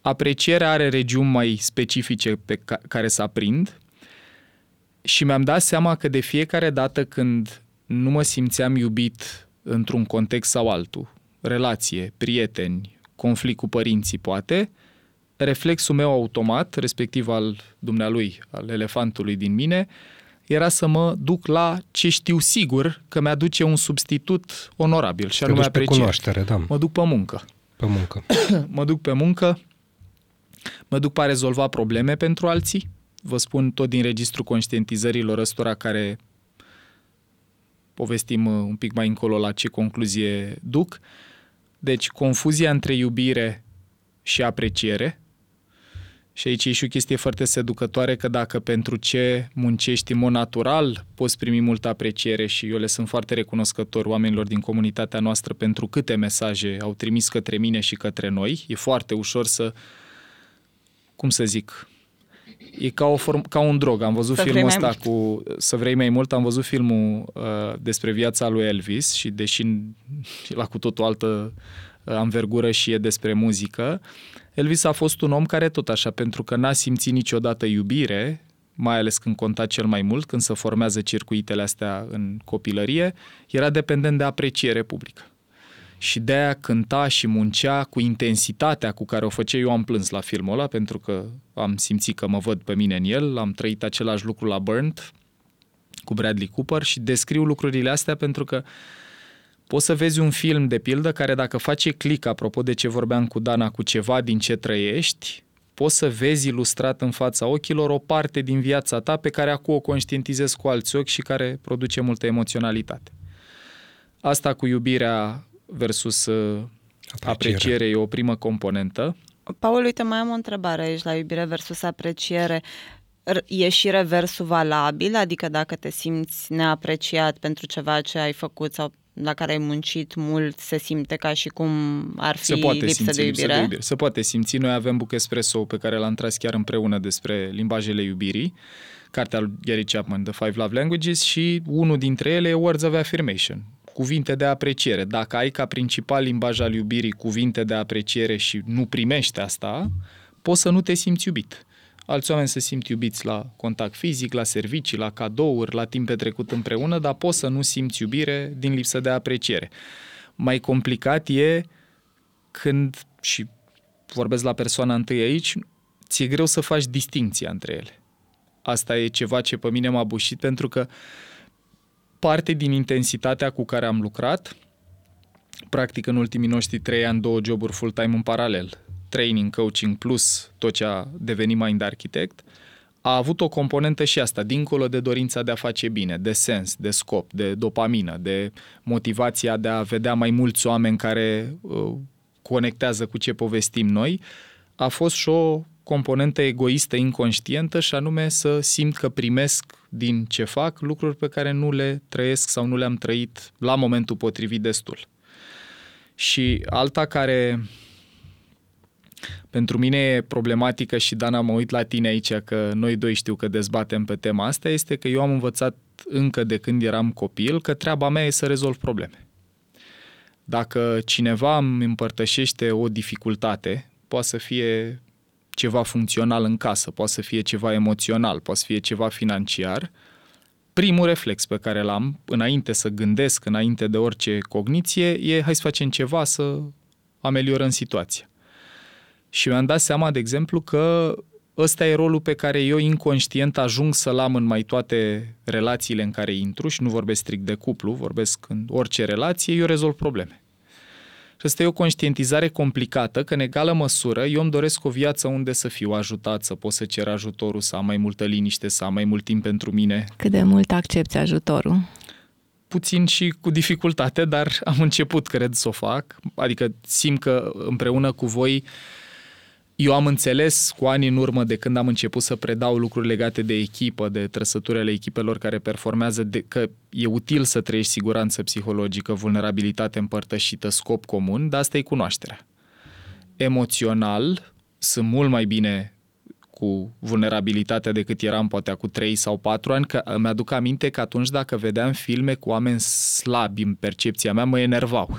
Aprecierea are regiuni mai specifice pe ca- care să aprind și mi-am dat seama că de fiecare dată când nu mă simțeam iubit într-un context sau altul, relație, prieteni, conflict cu părinții, poate, reflexul meu automat, respectiv al dumnealui, al elefantului din mine, era să mă duc la ce știu sigur că mi-aduce un substitut onorabil și anume apreciere. cunoaștere, da. Mă duc pe muncă. Pe muncă. [COUGHS] mă duc pe muncă, Mă duc pe a rezolva probleme pentru alții. Vă spun tot din registrul conștientizărilor ăstora care povestim uh, un pic mai încolo la ce concluzie duc. Deci, confuzia între iubire și apreciere. Și aici e și o chestie foarte seducătoare că dacă pentru ce muncești în mod natural poți primi multă apreciere și eu le sunt foarte recunoscător oamenilor din comunitatea noastră pentru câte mesaje au trimis către mine și către noi. E foarte ușor să cum să zic, e ca, o form, ca un drog. Am văzut să filmul ăsta cu Să vrei mai mult, am văzut filmul uh, despre viața lui Elvis și deși la cu totul altă uh, anvergură și e despre muzică, Elvis a fost un om care tot așa, pentru că n-a simțit niciodată iubire, mai ales când conta cel mai mult, când se formează circuitele astea în copilărie, era dependent de apreciere publică și de-aia cânta și muncea cu intensitatea cu care o făcea. Eu am plâns la filmul ăla pentru că am simțit că mă văd pe mine în el, am trăit același lucru la Burnt cu Bradley Cooper și descriu lucrurile astea pentru că poți să vezi un film de pildă care dacă face click, apropo de ce vorbeam cu Dana, cu ceva din ce trăiești, poți să vezi ilustrat în fața ochilor o parte din viața ta pe care acum o conștientizezi cu alți ochi și care produce multă emoționalitate. Asta cu iubirea versus uh, apreciere. apreciere e o primă componentă. Paul, uite, mai am o întrebare aici la iubire versus apreciere. E și reversul valabil? Adică dacă te simți neapreciat pentru ceva ce ai făcut sau la care ai muncit mult, se simte ca și cum ar fi se poate lipsă, simți de iubire? lipsă de iubire? Se poate simți. Noi avem Book Espresso pe care l-am tras chiar împreună despre limbajele iubirii, cartea lui Gary Chapman, The Five Love Languages și unul dintre ele e Words of Affirmation cuvinte de apreciere. Dacă ai ca principal limbaj al iubirii cuvinte de apreciere și nu primești asta, poți să nu te simți iubit. Alți oameni se simt iubiți la contact fizic, la servicii, la cadouri, la timp petrecut împreună, dar poți să nu simți iubire din lipsă de apreciere. Mai complicat e când, și vorbesc la persoana întâi aici, ți-e greu să faci distinția între ele. Asta e ceva ce pe mine m-a bușit pentru că uh, parte din intensitatea cu care am lucrat, practic în ultimii noștri trei ani, două joburi full-time în paralel, training, coaching plus tot ce a devenit Mind Architect, a avut o componentă și asta, dincolo de dorința de a face bine, de sens, de scop, de dopamină, de motivația de a vedea mai mulți oameni care uh, conectează cu ce povestim noi, a fost și o componentă egoistă inconștientă și anume să simt că primesc din ce fac lucruri pe care nu le trăiesc sau nu le-am trăit la momentul potrivit destul. Și alta care pentru mine e problematică și Dana mă uit la tine aici că noi doi știu că dezbatem pe tema asta este că eu am învățat încă de când eram copil că treaba mea e să rezolv probleme. Dacă cineva îmi împărtășește o dificultate, poate să fie ceva funcțional în casă, poate să fie ceva emoțional, poate să fie ceva financiar, primul reflex pe care l-am, înainte să gândesc, înainte de orice cogniție, e hai să facem ceva să ameliorăm situația. Și mi-am dat seama, de exemplu, că ăsta e rolul pe care eu inconștient ajung să-l am în mai toate relațiile în care intru și nu vorbesc strict de cuplu, vorbesc în orice relație, eu rezolv probleme. Și asta e o conștientizare complicată, că în egală măsură eu îmi doresc o viață unde să fiu ajutat, să pot să cer ajutorul, să am mai multă liniște, să am mai mult timp pentru mine. Cât de mult accepti ajutorul? Puțin și cu dificultate, dar am început, cred, să o fac. Adică simt că împreună cu voi eu am înțeles cu ani în urmă de când am început să predau lucruri legate de echipă, de trăsăturile echipelor care performează, de, că e util să trăiești siguranță psihologică, vulnerabilitate împărtășită, scop comun, dar asta e cunoașterea. Emoțional, sunt mult mai bine cu vulnerabilitatea decât eram poate cu 3 sau 4 ani, că îmi aduc aminte că atunci dacă vedeam filme cu oameni slabi în percepția mea, mă enervau.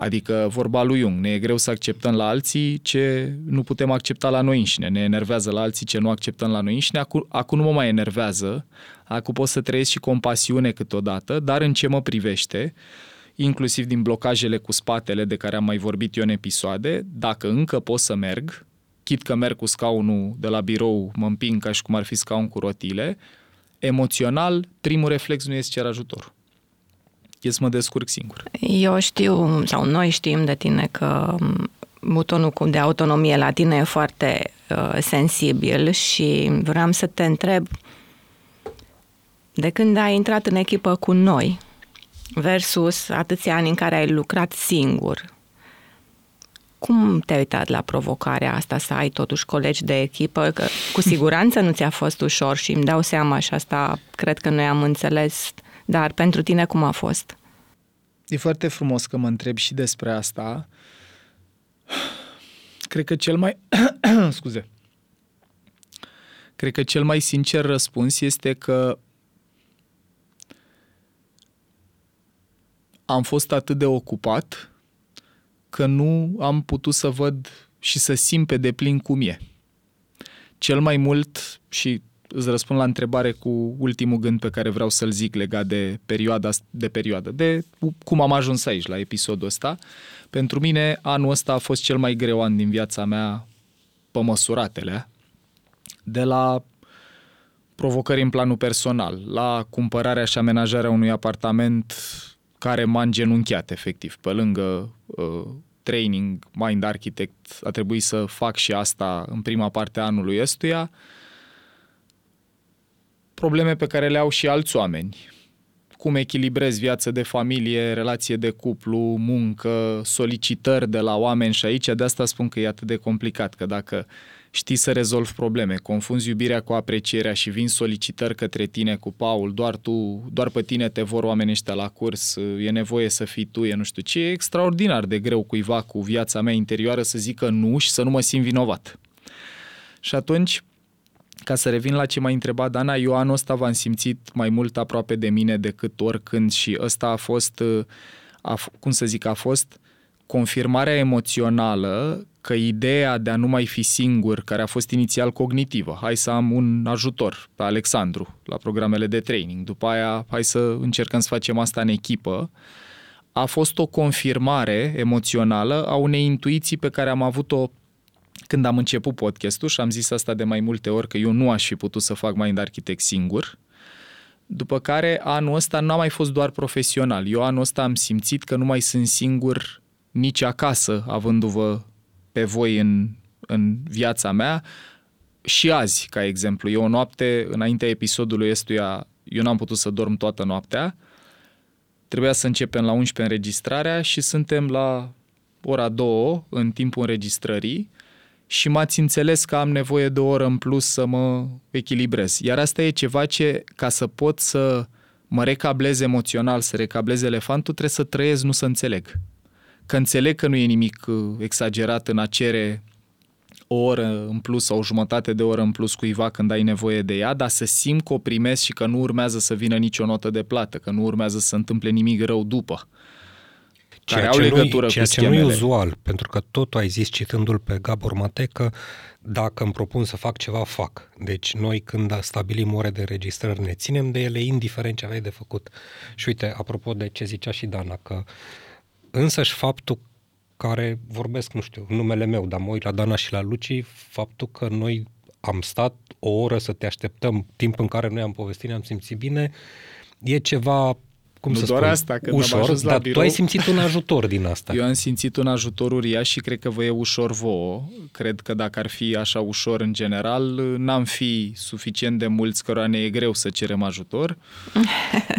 Adică vorba lui Jung, ne e greu să acceptăm la alții ce nu putem accepta la noi înșine. Ne enervează la alții ce nu acceptăm la noi înșine. Acum, acum nu mă mai enervează, acum pot să trăiesc și compasiune câteodată, dar în ce mă privește, inclusiv din blocajele cu spatele de care am mai vorbit eu în episoade, dacă încă pot să merg, chit că merg cu scaunul de la birou, mă împing ca și cum ar fi scaun cu rotile, emoțional, primul reflex nu este cer ajutor. E să mă descurc singur. Eu știu, sau noi știm de tine că butonul de autonomie la tine e foarte uh, sensibil și vreau să te întreb de când ai intrat în echipă cu noi versus atâția ani în care ai lucrat singur, cum te-ai uitat la provocarea asta să ai totuși colegi de echipă? Că cu siguranță nu ți-a fost ușor și îmi dau seama și asta cred că noi am înțeles, dar pentru tine cum a fost? E foarte frumos că mă întreb și despre asta. Cred că cel mai... [COUGHS] scuze. Cred că cel mai sincer răspuns este că am fost atât de ocupat că nu am putut să văd și să simt pe deplin cum e. Cel mai mult, și îți răspund la întrebare cu ultimul gând pe care vreau să-l zic legat de perioada, de perioadă, de cum am ajuns aici, la episodul ăsta. Pentru mine, anul ăsta a fost cel mai greu an din viața mea pe măsuratele, de la provocări în planul personal, la cumpărarea și amenajarea unui apartament care m-a îngenunchiat, efectiv. Pe lângă uh, training, Mind Architect, a trebuit să fac și asta în prima parte a anului ăstuia. Probleme pe care le au și alți oameni. Cum echilibrez viață de familie, relație de cuplu, muncă, solicitări de la oameni și aici, de asta spun că e atât de complicat, că dacă știi să rezolvi probleme, confunzi iubirea cu aprecierea și vin solicitări către tine cu Paul, doar tu, doar pe tine te vor oamenii ăștia la curs, e nevoie să fii tu, e nu știu ce, e extraordinar de greu cuiva cu viața mea interioară să zică nu și să nu mă simt vinovat. Și atunci, ca să revin la ce m-a întrebat Dana, eu anul ăsta v-am simțit mai mult aproape de mine decât oricând și ăsta a fost, a, cum să zic, a fost confirmarea emoțională că ideea de a nu mai fi singur, care a fost inițial cognitivă, hai să am un ajutor pe Alexandru la programele de training, după aia hai să încercăm să facem asta în echipă, a fost o confirmare emoțională a unei intuiții pe care am avut-o când am început podcastul și am zis asta de mai multe ori că eu nu aș fi putut să fac Mind Architect singur, după care anul ăsta nu a mai fost doar profesional. Eu anul ăsta am simțit că nu mai sunt singur nici acasă, avându-vă pe voi în, în viața mea și azi, ca exemplu. Eu o noapte, înaintea episodului ăstuia, eu n-am putut să dorm toată noaptea. Trebuia să începem la 11 înregistrarea și suntem la ora 2 în timpul înregistrării și m-ați înțeles că am nevoie de o oră în plus să mă echilibrez. Iar asta e ceva ce, ca să pot să mă recablez emoțional, să recablez elefantul, trebuie să trăiesc, nu să înțeleg că înțeleg că nu e nimic uh, exagerat în a cere o oră în plus sau o jumătate de oră în plus cuiva când ai nevoie de ea, dar să simt că o primesc și că nu urmează să vină nicio notă de plată, că nu urmează să se întâmple nimic rău după. Ceea care au legătură ceea cu ce nu e uzual, pentru că tot ai zis citându-l pe Gabor Mate că dacă îmi propun să fac ceva, fac. Deci noi când stabilim ore de registrări ne ținem de ele, indiferent ce aveai de făcut. Și uite, apropo de ce zicea și Dana, că uh, însăși faptul care vorbesc, nu știu, numele meu, dar mă uit la Dana și la Luci, faptul că noi am stat o oră să te așteptăm, timp în care noi am povestit, ne-am simțit bine, e ceva cum nu să doar spun, asta, când ușor, am ajuns la dar birou, tu ai simțit un ajutor din asta. Eu am simțit un ajutor uriaș și cred că vă e ușor vouă. Cred că dacă ar fi așa ușor în general, n-am fi suficient de mulți cărora ne e greu să cerem ajutor.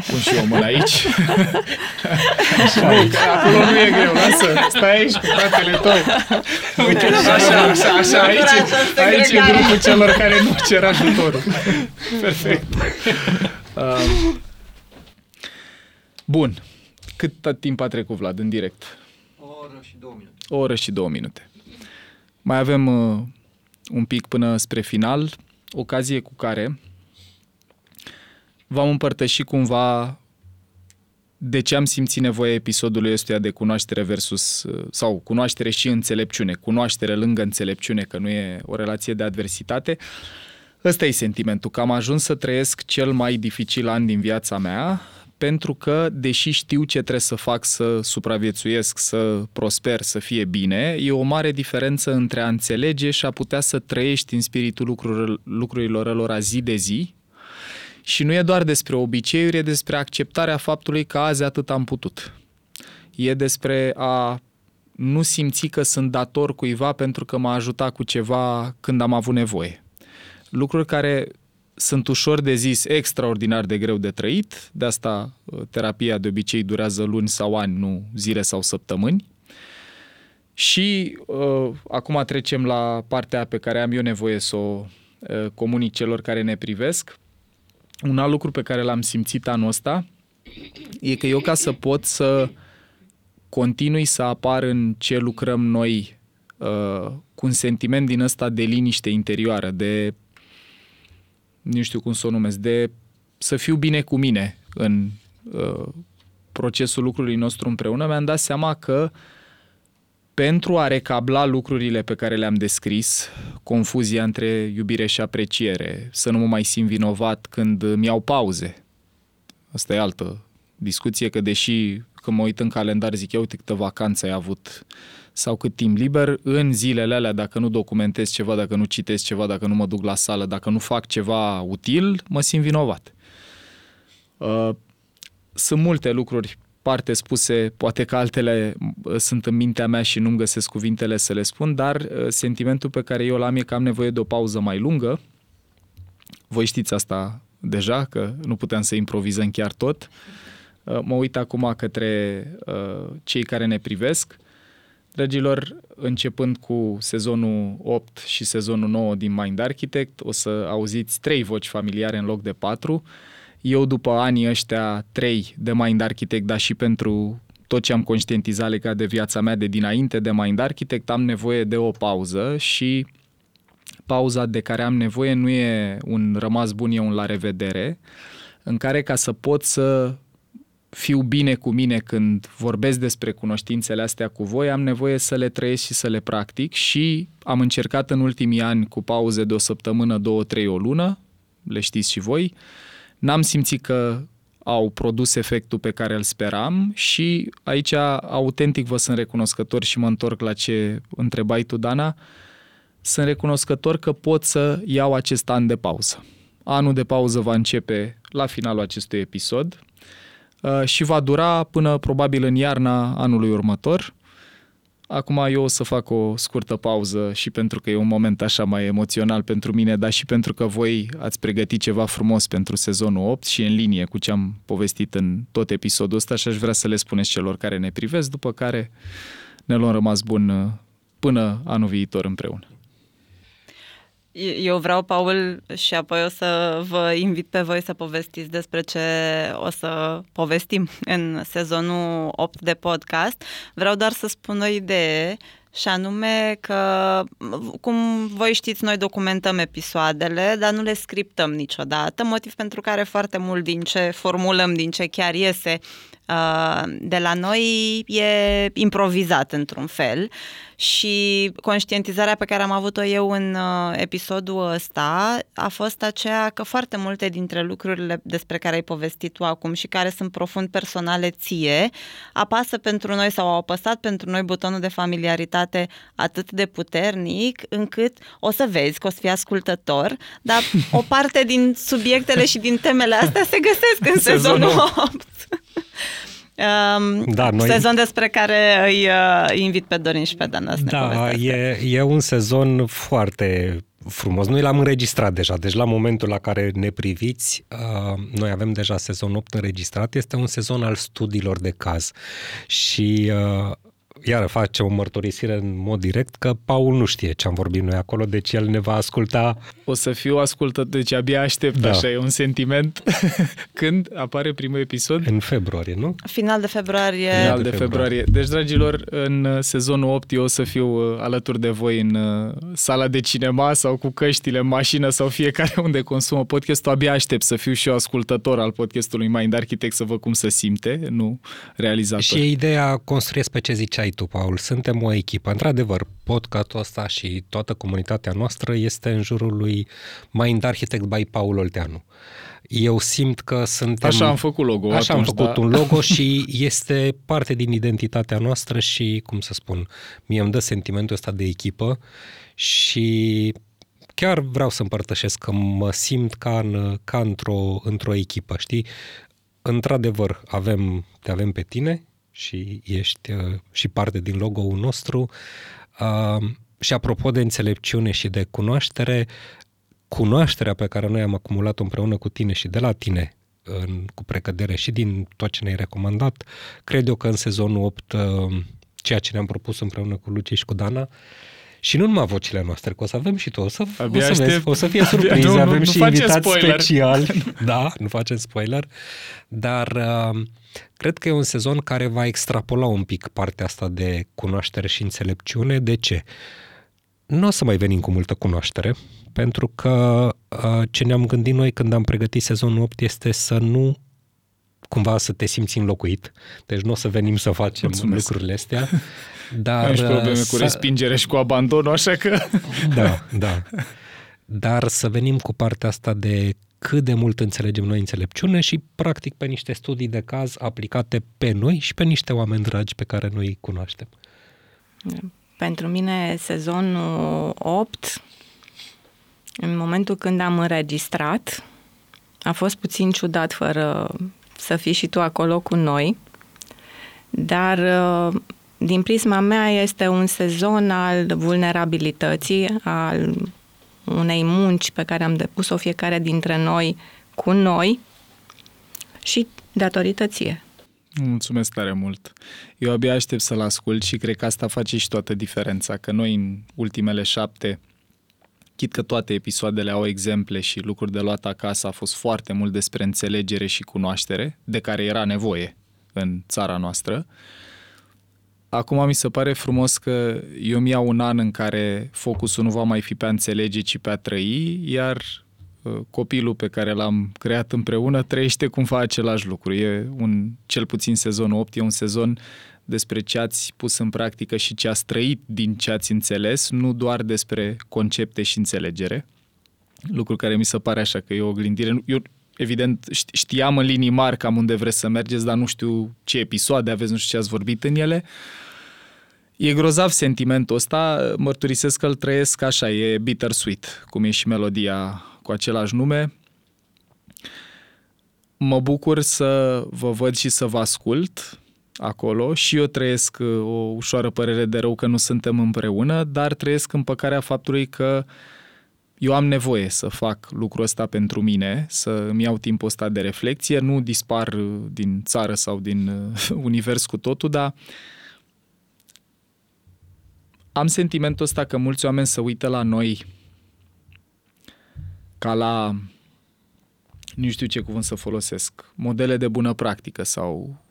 Pun și eu mâna aici. nu, că acolo nu e greu, lasă, stai aici cu fratele tău. Uite, așa, așa, așa, aici, aici e grupul celor care nu cer ajutorul. Perfect. Um, [LAUGHS] bun. Cât timp a trecut, Vlad, în direct? O oră și două minute. O oră și două minute. Mai avem uh, un pic până spre final, ocazie cu care v-am împărtășit cumva de ce am simțit nevoia episodului ăstuia de cunoaștere versus, uh, sau cunoaștere și înțelepciune, cunoaștere lângă înțelepciune, că nu e o relație de adversitate. Ăsta e sentimentul, că am ajuns să trăiesc cel mai dificil an din viața mea, pentru că, deși știu ce trebuie să fac să supraviețuiesc, să prosper, să fie bine, e o mare diferență între a înțelege și a putea să trăiești în spiritul lucrurilor, lucrurilor lor zi de zi. Și nu e doar despre obiceiuri, e despre acceptarea faptului că azi atât am putut. E despre a nu simți că sunt dator cuiva pentru că m-a ajutat cu ceva când am avut nevoie. Lucruri care sunt ușor de zis, extraordinar de greu de trăit, de asta uh, terapia de obicei durează luni sau ani, nu zile sau săptămâni. Și uh, acum trecem la partea pe care am eu nevoie să o uh, comunic celor care ne privesc. Un alt lucru pe care l-am simțit anul ăsta e că eu ca să pot să continui să apar în ce lucrăm noi uh, cu un sentiment din ăsta de liniște interioară, de nu știu cum să o numesc, de să fiu bine cu mine în uh, procesul lucrului nostru împreună, mi-am dat seama că pentru a recabla lucrurile pe care le-am descris, confuzia între iubire și apreciere, să nu mă mai simt vinovat când mi iau pauze. Asta e altă discuție, că deși când mă uit în calendar zic, eu uite câtă vacanță ai avut sau cât timp liber, în zilele alea, dacă nu documentez ceva, dacă nu citesc ceva, dacă nu mă duc la sală, dacă nu fac ceva util, mă simt vinovat. Uh, sunt multe lucruri, parte spuse, poate că altele uh, sunt în mintea mea și nu-mi găsesc cuvintele să le spun, dar uh, sentimentul pe care eu l-am e că am nevoie de o pauză mai lungă. Voi știți asta deja, că nu puteam să improvizăm chiar tot. Mă uit acum către cei care ne privesc Dragilor, începând cu sezonul 8 și sezonul 9 din Mind Architect, o să auziți trei voci familiare în loc de patru. Eu, după anii ăștia trei de Mind Architect, dar și pentru tot ce am conștientizat legat de viața mea de dinainte de Mind Architect, am nevoie de o pauză și pauza de care am nevoie nu e un rămas bun, e un la revedere, în care ca să pot să fiu bine cu mine când vorbesc despre cunoștințele astea cu voi, am nevoie să le trăiesc și să le practic și am încercat în ultimii ani cu pauze de o săptămână, două, trei, o lună, le știți și voi, n-am simțit că au produs efectul pe care îl speram și aici autentic vă sunt recunoscător și mă întorc la ce întrebai tu, Dana, sunt recunoscător că pot să iau acest an de pauză. Anul de pauză va începe la finalul acestui episod, Uh, și va dura până probabil în iarna anului următor. Acum eu o să fac o scurtă pauză și pentru că e un moment așa mai emoțional pentru mine, dar și pentru că voi ați pregătit ceva frumos pentru sezonul 8 și în linie cu ce am povestit în tot episodul ăsta și aș vrea să le spuneți celor care ne privesc, după care ne luăm rămas bun uh, până anul viitor împreună. Eu vreau, Paul, și apoi o să vă invit pe voi să povestiți despre ce o să povestim în sezonul 8 de podcast. Vreau doar să spun o idee și anume că, cum voi știți, noi documentăm episoadele, dar nu le scriptăm niciodată, motiv pentru care foarte mult din ce formulăm, din ce chiar iese uh, de la noi e improvizat într-un fel și conștientizarea pe care am avut-o eu în uh, episodul ăsta a fost aceea că foarte multe dintre lucrurile despre care ai povestit tu acum și care sunt profund personale ție, apasă pentru noi sau au apăsat pentru noi butonul de familiaritate autoritate atât de puternic încât o să vezi că o să fii ascultător, dar o [LAUGHS] parte din subiectele și din temele astea se găsesc în sezonul, sezonul 8. Um, da, noi... Sezon despre care îi uh, invit pe Dorin și pe Dana să Da, e, e un sezon foarte frumos. Noi l-am înregistrat deja, deci la momentul la care ne priviți, uh, noi avem deja sezon 8 înregistrat, este un sezon al studiilor de caz și uh, iară face o mărturisire în mod direct că Paul nu știe ce am vorbit noi acolo, deci el ne va asculta. O să fiu ascultat, deci abia aștept, da. așa e un sentiment. [LAUGHS] Când apare primul episod? În februarie, nu? Final de februarie. Final de februarie. Deci, dragilor, în sezonul 8 eu o să fiu uh, alături de voi în uh, sala de cinema sau cu căștile în mașină sau fiecare unde consumă podcastul. Abia aștept să fiu și eu ascultător al podcastului Mind Architect să văd cum se simte, nu realizator. Și ideea construiesc pe ce ziceai tu, Paul, suntem o echipă. Într-adevăr, podcastul ăsta și toată comunitatea noastră este în jurul lui Mind Architect by Paul Olteanu. Eu simt că suntem... Așa am făcut logo Așa atunci, am făcut da? un logo [LAUGHS] și este parte din identitatea noastră și, cum să spun, mie îmi dă sentimentul ăsta de echipă și chiar vreau să împărtășesc că mă simt ca, în, ca într-o, într-o echipă, știi? Într-adevăr, avem, te avem pe tine, și ești uh, și parte din logo-ul nostru. Uh, și apropo de înțelepciune și de cunoaștere, cunoașterea pe care noi am acumulat-o împreună cu tine și de la tine în, cu precădere și din tot ce ne-ai recomandat, cred eu că în sezonul 8 uh, ceea ce ne-am propus împreună cu Luci și cu Dana și nu numai vocile noastre, că o să avem și tu, o să, o să, vezi, o să fie surpriză, nu, avem nu, și nu invitați special. [LAUGHS] da, nu facem spoiler, dar uh, cred că e un sezon care va extrapola un pic partea asta de cunoaștere și înțelepciune. De ce? Nu o să mai venim cu multă cunoaștere, pentru că uh, ce ne-am gândit noi când am pregătit sezonul 8 este să nu cumva să te simți înlocuit. Deci nu o să venim să facem Mulțumesc. lucrurile astea. [LAUGHS] Dar, Ai și probleme să... cu respingere și cu abandonul, așa că... [LAUGHS] Da, da. Dar să venim cu partea asta de cât de mult înțelegem noi înțelepciune și practic pe niște studii de caz aplicate pe noi și pe niște oameni dragi pe care noi îi cunoaștem. Pentru mine sezonul 8, în momentul când am înregistrat, a fost puțin ciudat fără să fii și tu acolo cu noi, dar din prisma mea este un sezon al vulnerabilității, al unei munci pe care am depus-o fiecare dintre noi cu noi și datorită ție. Mulțumesc tare mult. Eu abia aștept să-l ascult și cred că asta face și toată diferența, că noi în ultimele șapte, chit că toate episoadele au exemple și lucruri de luat acasă, a fost foarte mult despre înțelegere și cunoaștere, de care era nevoie în țara noastră. Acum mi se pare frumos că eu mi iau un an în care focusul nu va mai fi pe a înțelege, ci pe a trăi, iar uh, copilul pe care l-am creat împreună trăiește cumva același lucru. E un, cel puțin sezonul 8, e un sezon despre ce ați pus în practică și ce ați trăit din ce ați înțeles, nu doar despre concepte și înțelegere. Lucru care mi se pare așa că e o oglindire. Eu, evident, știam în linii mari cam unde vreți să mergeți, dar nu știu ce episoade aveți, nu știu ce ați vorbit în ele. E grozav sentimentul ăsta, mărturisesc că îl trăiesc așa, e bittersweet, cum e și melodia cu același nume. Mă bucur să vă văd și să vă ascult acolo și eu trăiesc uh, o ușoară părere de rău că nu suntem împreună, dar trăiesc împăcarea faptului că eu am nevoie să fac lucrul ăsta pentru mine, să îmi iau timpul ăsta de reflexie, nu dispar uh, din țară sau din uh, [LAUGHS] univers cu totul, dar am sentimentul ăsta că mulți oameni se uită la noi ca la, nu știu ce cuvânt să folosesc, modele de bună practică sau uh,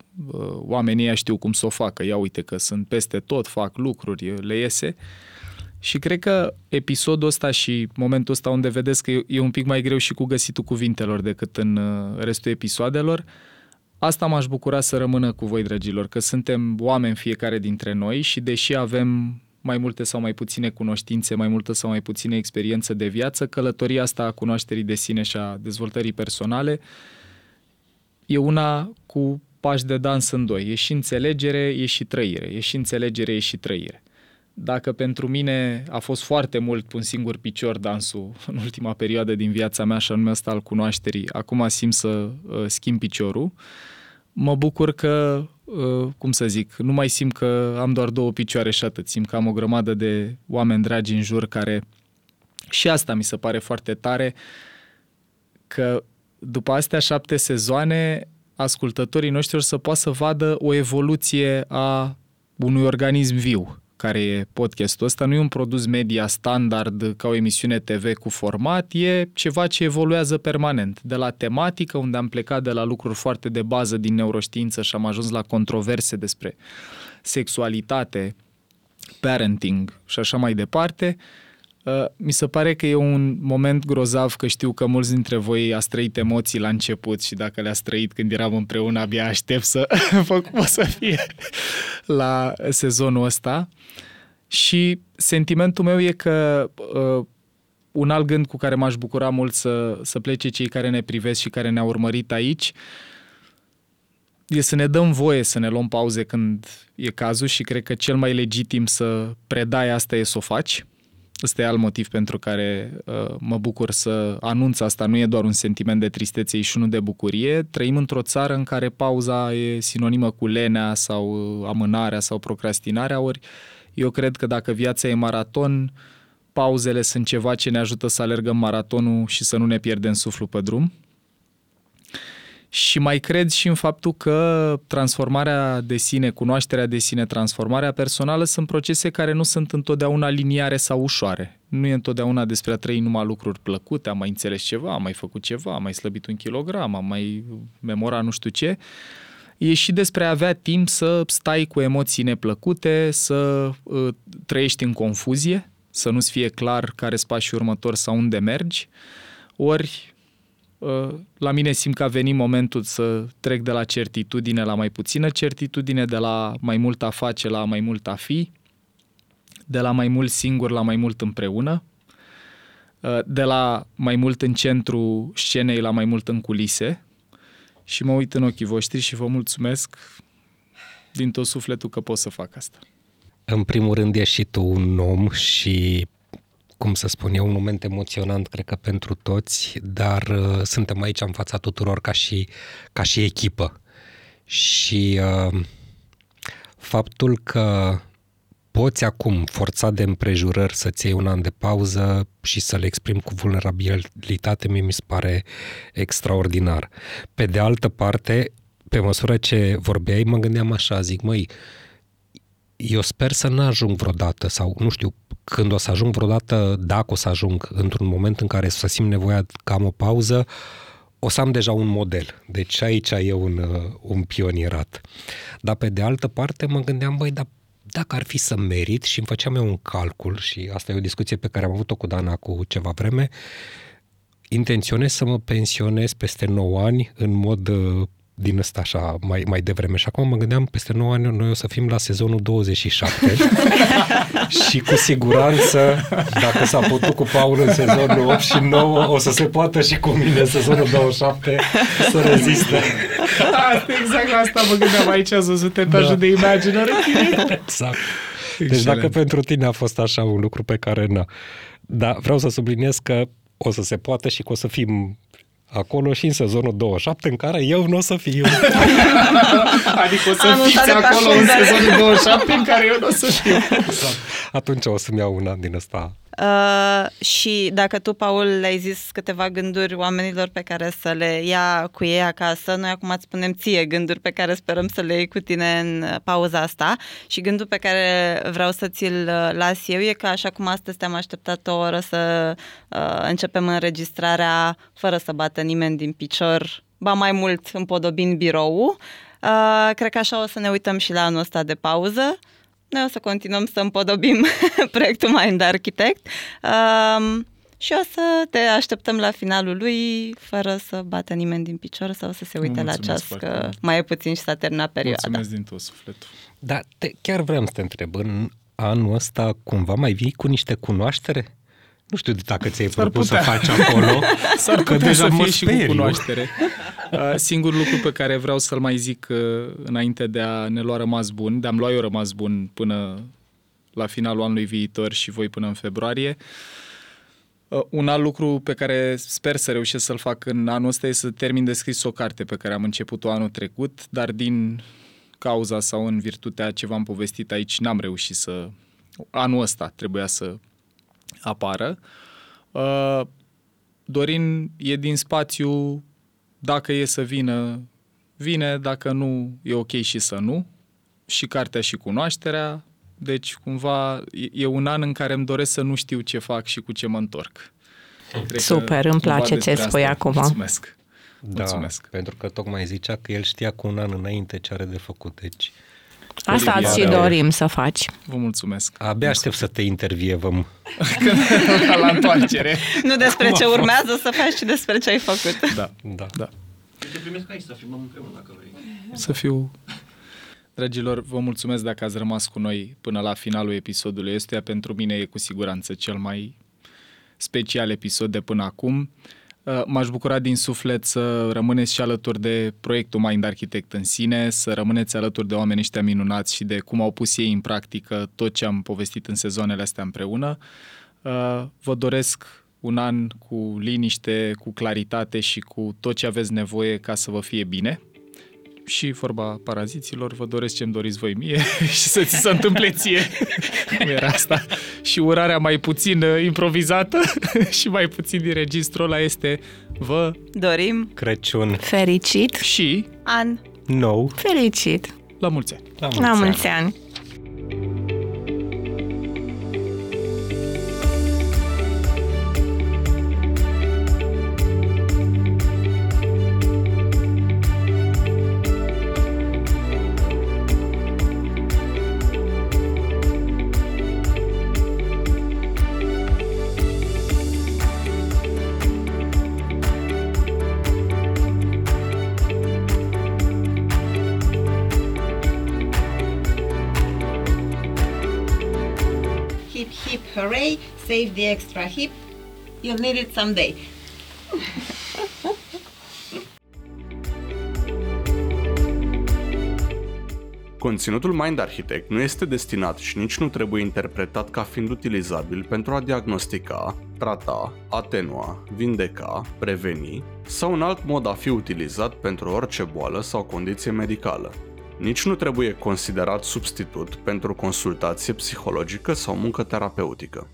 oamenii ăia știu cum să o facă. Ia uite că sunt peste tot, fac lucruri, le iese. Și cred că episodul ăsta și momentul ăsta unde vedeți că e un pic mai greu și cu găsitul cuvintelor decât în uh, restul episoadelor, asta m-aș bucura să rămână cu voi, dragilor, că suntem oameni fiecare dintre noi și deși avem mai multe sau mai puține cunoștințe, mai multă sau mai puține experiență de viață, călătoria asta a cunoașterii de sine și a dezvoltării personale e una cu pași de dans în doi. E și înțelegere, e și trăire. E și înțelegere, e și trăire. dacă pentru mine a fost foarte mult pe un singur picior dansul în ultima perioadă din viața mea, și anume ăsta al cunoașterii, acum simt să uh, schimb piciorul, mă bucur că, uh, cum să zic, nu mai simt că am doar două picioare și atât. Simt că am o grămadă de oameni dragi în jur care... Și asta mi se pare foarte tare, că după astea șapte sezoane, ascultătorii noștri o să poată să vadă o evoluție a unui organism viu care e podcastul ăsta, nu e un produs media standard ca o emisiune TV cu format, e ceva ce evoluează permanent. De la tematică, unde am plecat de la lucruri foarte de bază din neuroștiință și am ajuns la controverse despre sexualitate, parenting și așa mai departe, Uh, mi se pare că e un moment grozav că știu că mulți dintre voi ați trăit emoții la început și dacă le-ați trăit când eram împreună, abia aștept să [LAUGHS] văd cum o să fie [LAUGHS] la sezonul ăsta. Și sentimentul meu e că uh, un alt gând cu care m-aș bucura mult să, să plece cei care ne privesc și care ne-au urmărit aici e să ne dăm voie să ne luăm pauze când e cazul și cred că cel mai legitim să predai asta e să o faci Ăsta e alt motiv pentru care uh, mă bucur să anunț asta. Nu e doar un sentiment de tristețe și unul de bucurie. Trăim într-o țară în care pauza e sinonimă cu lenea sau amânarea sau procrastinarea, ori eu cred că dacă viața e maraton, pauzele sunt ceva ce ne ajută să alergăm maratonul și să nu ne pierdem suflu pe drum. Și mai cred și în faptul că transformarea de sine, cunoașterea de sine, transformarea personală sunt procese care nu sunt întotdeauna liniare sau ușoare. Nu e întotdeauna despre a trăi numai lucruri plăcute, am mai înțeles ceva, am mai făcut ceva, am mai slăbit un kilogram, am mai memora nu știu ce. E și despre a avea timp să stai cu emoții neplăcute, să uh, trăiești în confuzie, să nu-ți fie clar care sunt pașii următori sau unde mergi, ori Uh, la mine simt că a venit momentul să trec de la certitudine la mai puțină certitudine, de la mai mult a face la mai mult a fi, de la mai mult singur la mai mult împreună, uh, de la mai mult în centru scenei la mai mult în culise și mă uit în ochii voștri și vă mulțumesc din tot sufletul că pot să fac asta. În primul rând ești și tu un om și cum să spun eu, un moment emoționant, cred că pentru toți, dar uh, suntem aici în fața tuturor ca și, ca și echipă. Și uh, faptul că poți acum, forța de împrejurări, să-ți iei un an de pauză și să le exprimi cu vulnerabilitate, mie mi se pare extraordinar. Pe de altă parte, pe măsură ce vorbeai, mă gândeam așa, zic, măi, eu sper să nu ajung vreodată sau, nu știu, când o să ajung vreodată, dacă o să ajung într-un moment în care să simt nevoia că am o pauză, o să am deja un model. Deci aici e un, uh, un pionierat. Dar pe de altă parte mă gândeam, băi, dar dacă ar fi să merit și îmi făceam eu un calcul și asta e o discuție pe care am avut-o cu Dana cu ceva vreme, intenționez să mă pensionez peste 9 ani în mod uh, din ăsta așa mai, mai devreme. Și acum mă gândeam, peste 9 ani noi o să fim la sezonul 27 [LAUGHS] și cu siguranță, dacă s-a putut cu Paul în sezonul 8 și 9, o să se poată și cu mine în sezonul 27 să reziste. Asta, exact la asta mă gândeam aici, ați văzut etajul da. de imaginare. Exact. Deci Excelent. dacă pentru tine a fost așa un lucru pe care nu. Da, vreau să subliniez că o să se poată și că o să fim acolo și în sezonul 27 în care eu nu o să fiu. [LAUGHS] adică o să Anul fiți acolo în sezonul 27 în care eu nu o să fiu. Exact. Atunci o să-mi iau una din asta Uh, și dacă tu, Paul, le-ai zis câteva gânduri oamenilor pe care să le ia cu ei acasă, noi acum îți spunem ție gânduri pe care sperăm să le iei cu tine în pauza asta și gândul pe care vreau să ți-l uh, las eu e că așa cum astăzi te-am așteptat o oră să uh, începem înregistrarea fără să bată nimeni din picior, ba mai mult împodobind birou. Uh, cred că așa o să ne uităm și la anul ăsta de pauză noi o să continuăm să împodobim [LAUGHS] proiectul Mind Architect um, și o să te așteptăm la finalul lui fără să bată nimeni din picior sau să se uite la ceas că mai e puțin și s-a terminat perioada. Mulțumesc din tot sufletul. Da, te, chiar vreau să te întreb, în anul ăsta cumva mai vii cu niște cunoaștere? Nu știu dacă ți-ai propus să faci acolo. [LAUGHS] S-ar că deja să fie și cu cunoaștere. Uh, singurul lucru pe care vreau să-l mai zic uh, înainte de a ne lua rămas bun, de a-mi lua eu rămas bun până la finalul anului viitor și voi până în februarie. Uh, un alt lucru pe care sper să reușesc să-l fac în anul ăsta e să termin de scris o carte pe care am început-o anul trecut, dar din cauza sau în virtutea ce v-am povestit aici n-am reușit să... Anul ăsta trebuia să apară. Uh, Dorin e din spațiu, dacă e să vină, vine, dacă nu, e ok și să nu. Și cartea și cunoașterea, deci, cumva, e un an în care îmi doresc să nu știu ce fac și cu ce mă întorc. Cred Super, îmi place ce spui acum. Mulțumesc. Da, Mulțumesc. pentru că tocmai zicea că el știa cu un an înainte ce are de făcut, deci... Asta Olivia, și dorim să faci. Vă mulțumesc. Abia aștept să te intervievăm. [LAUGHS] la întoarcere. Nu despre Acum ce urmează să faci, ci despre ce ai făcut. Da, da. da. Te primesc aici să filmăm împreună dacă vrei. Să fiu Dragilor, vă mulțumesc dacă ați rămas cu noi până la finalul episodului ăstuia. Pentru mine e cu siguranță cel mai special episod de până acum. Uh, m-aș bucura din suflet să rămâneți și alături de proiectul Mind Architect în sine, să rămâneți alături de oamenii ăștia minunați și de cum au pus ei în practică tot ce am povestit în sezoanele astea împreună. Uh, vă doresc un an cu liniște, cu claritate și cu tot ce aveți nevoie ca să vă fie bine și vorba paraziților, vă doresc ce-mi doriți voi mie [LAUGHS] și să ți se întâmple ție. Cum era asta? Și urarea mai puțin uh, improvizată [LAUGHS] și mai puțin din registrul ăla este vă dorim Crăciun fericit și an nou fericit. La mulți ani! La mulți, La mulți ani! ani. Save the extra hip. You'll need it someday. Conținutul Mind Architect nu este destinat și nici nu trebuie interpretat ca fiind utilizabil pentru a diagnostica, trata, atenua, vindeca, preveni sau în alt mod a fi utilizat pentru orice boală sau condiție medicală. Nici nu trebuie considerat substitut pentru consultație psihologică sau muncă terapeutică.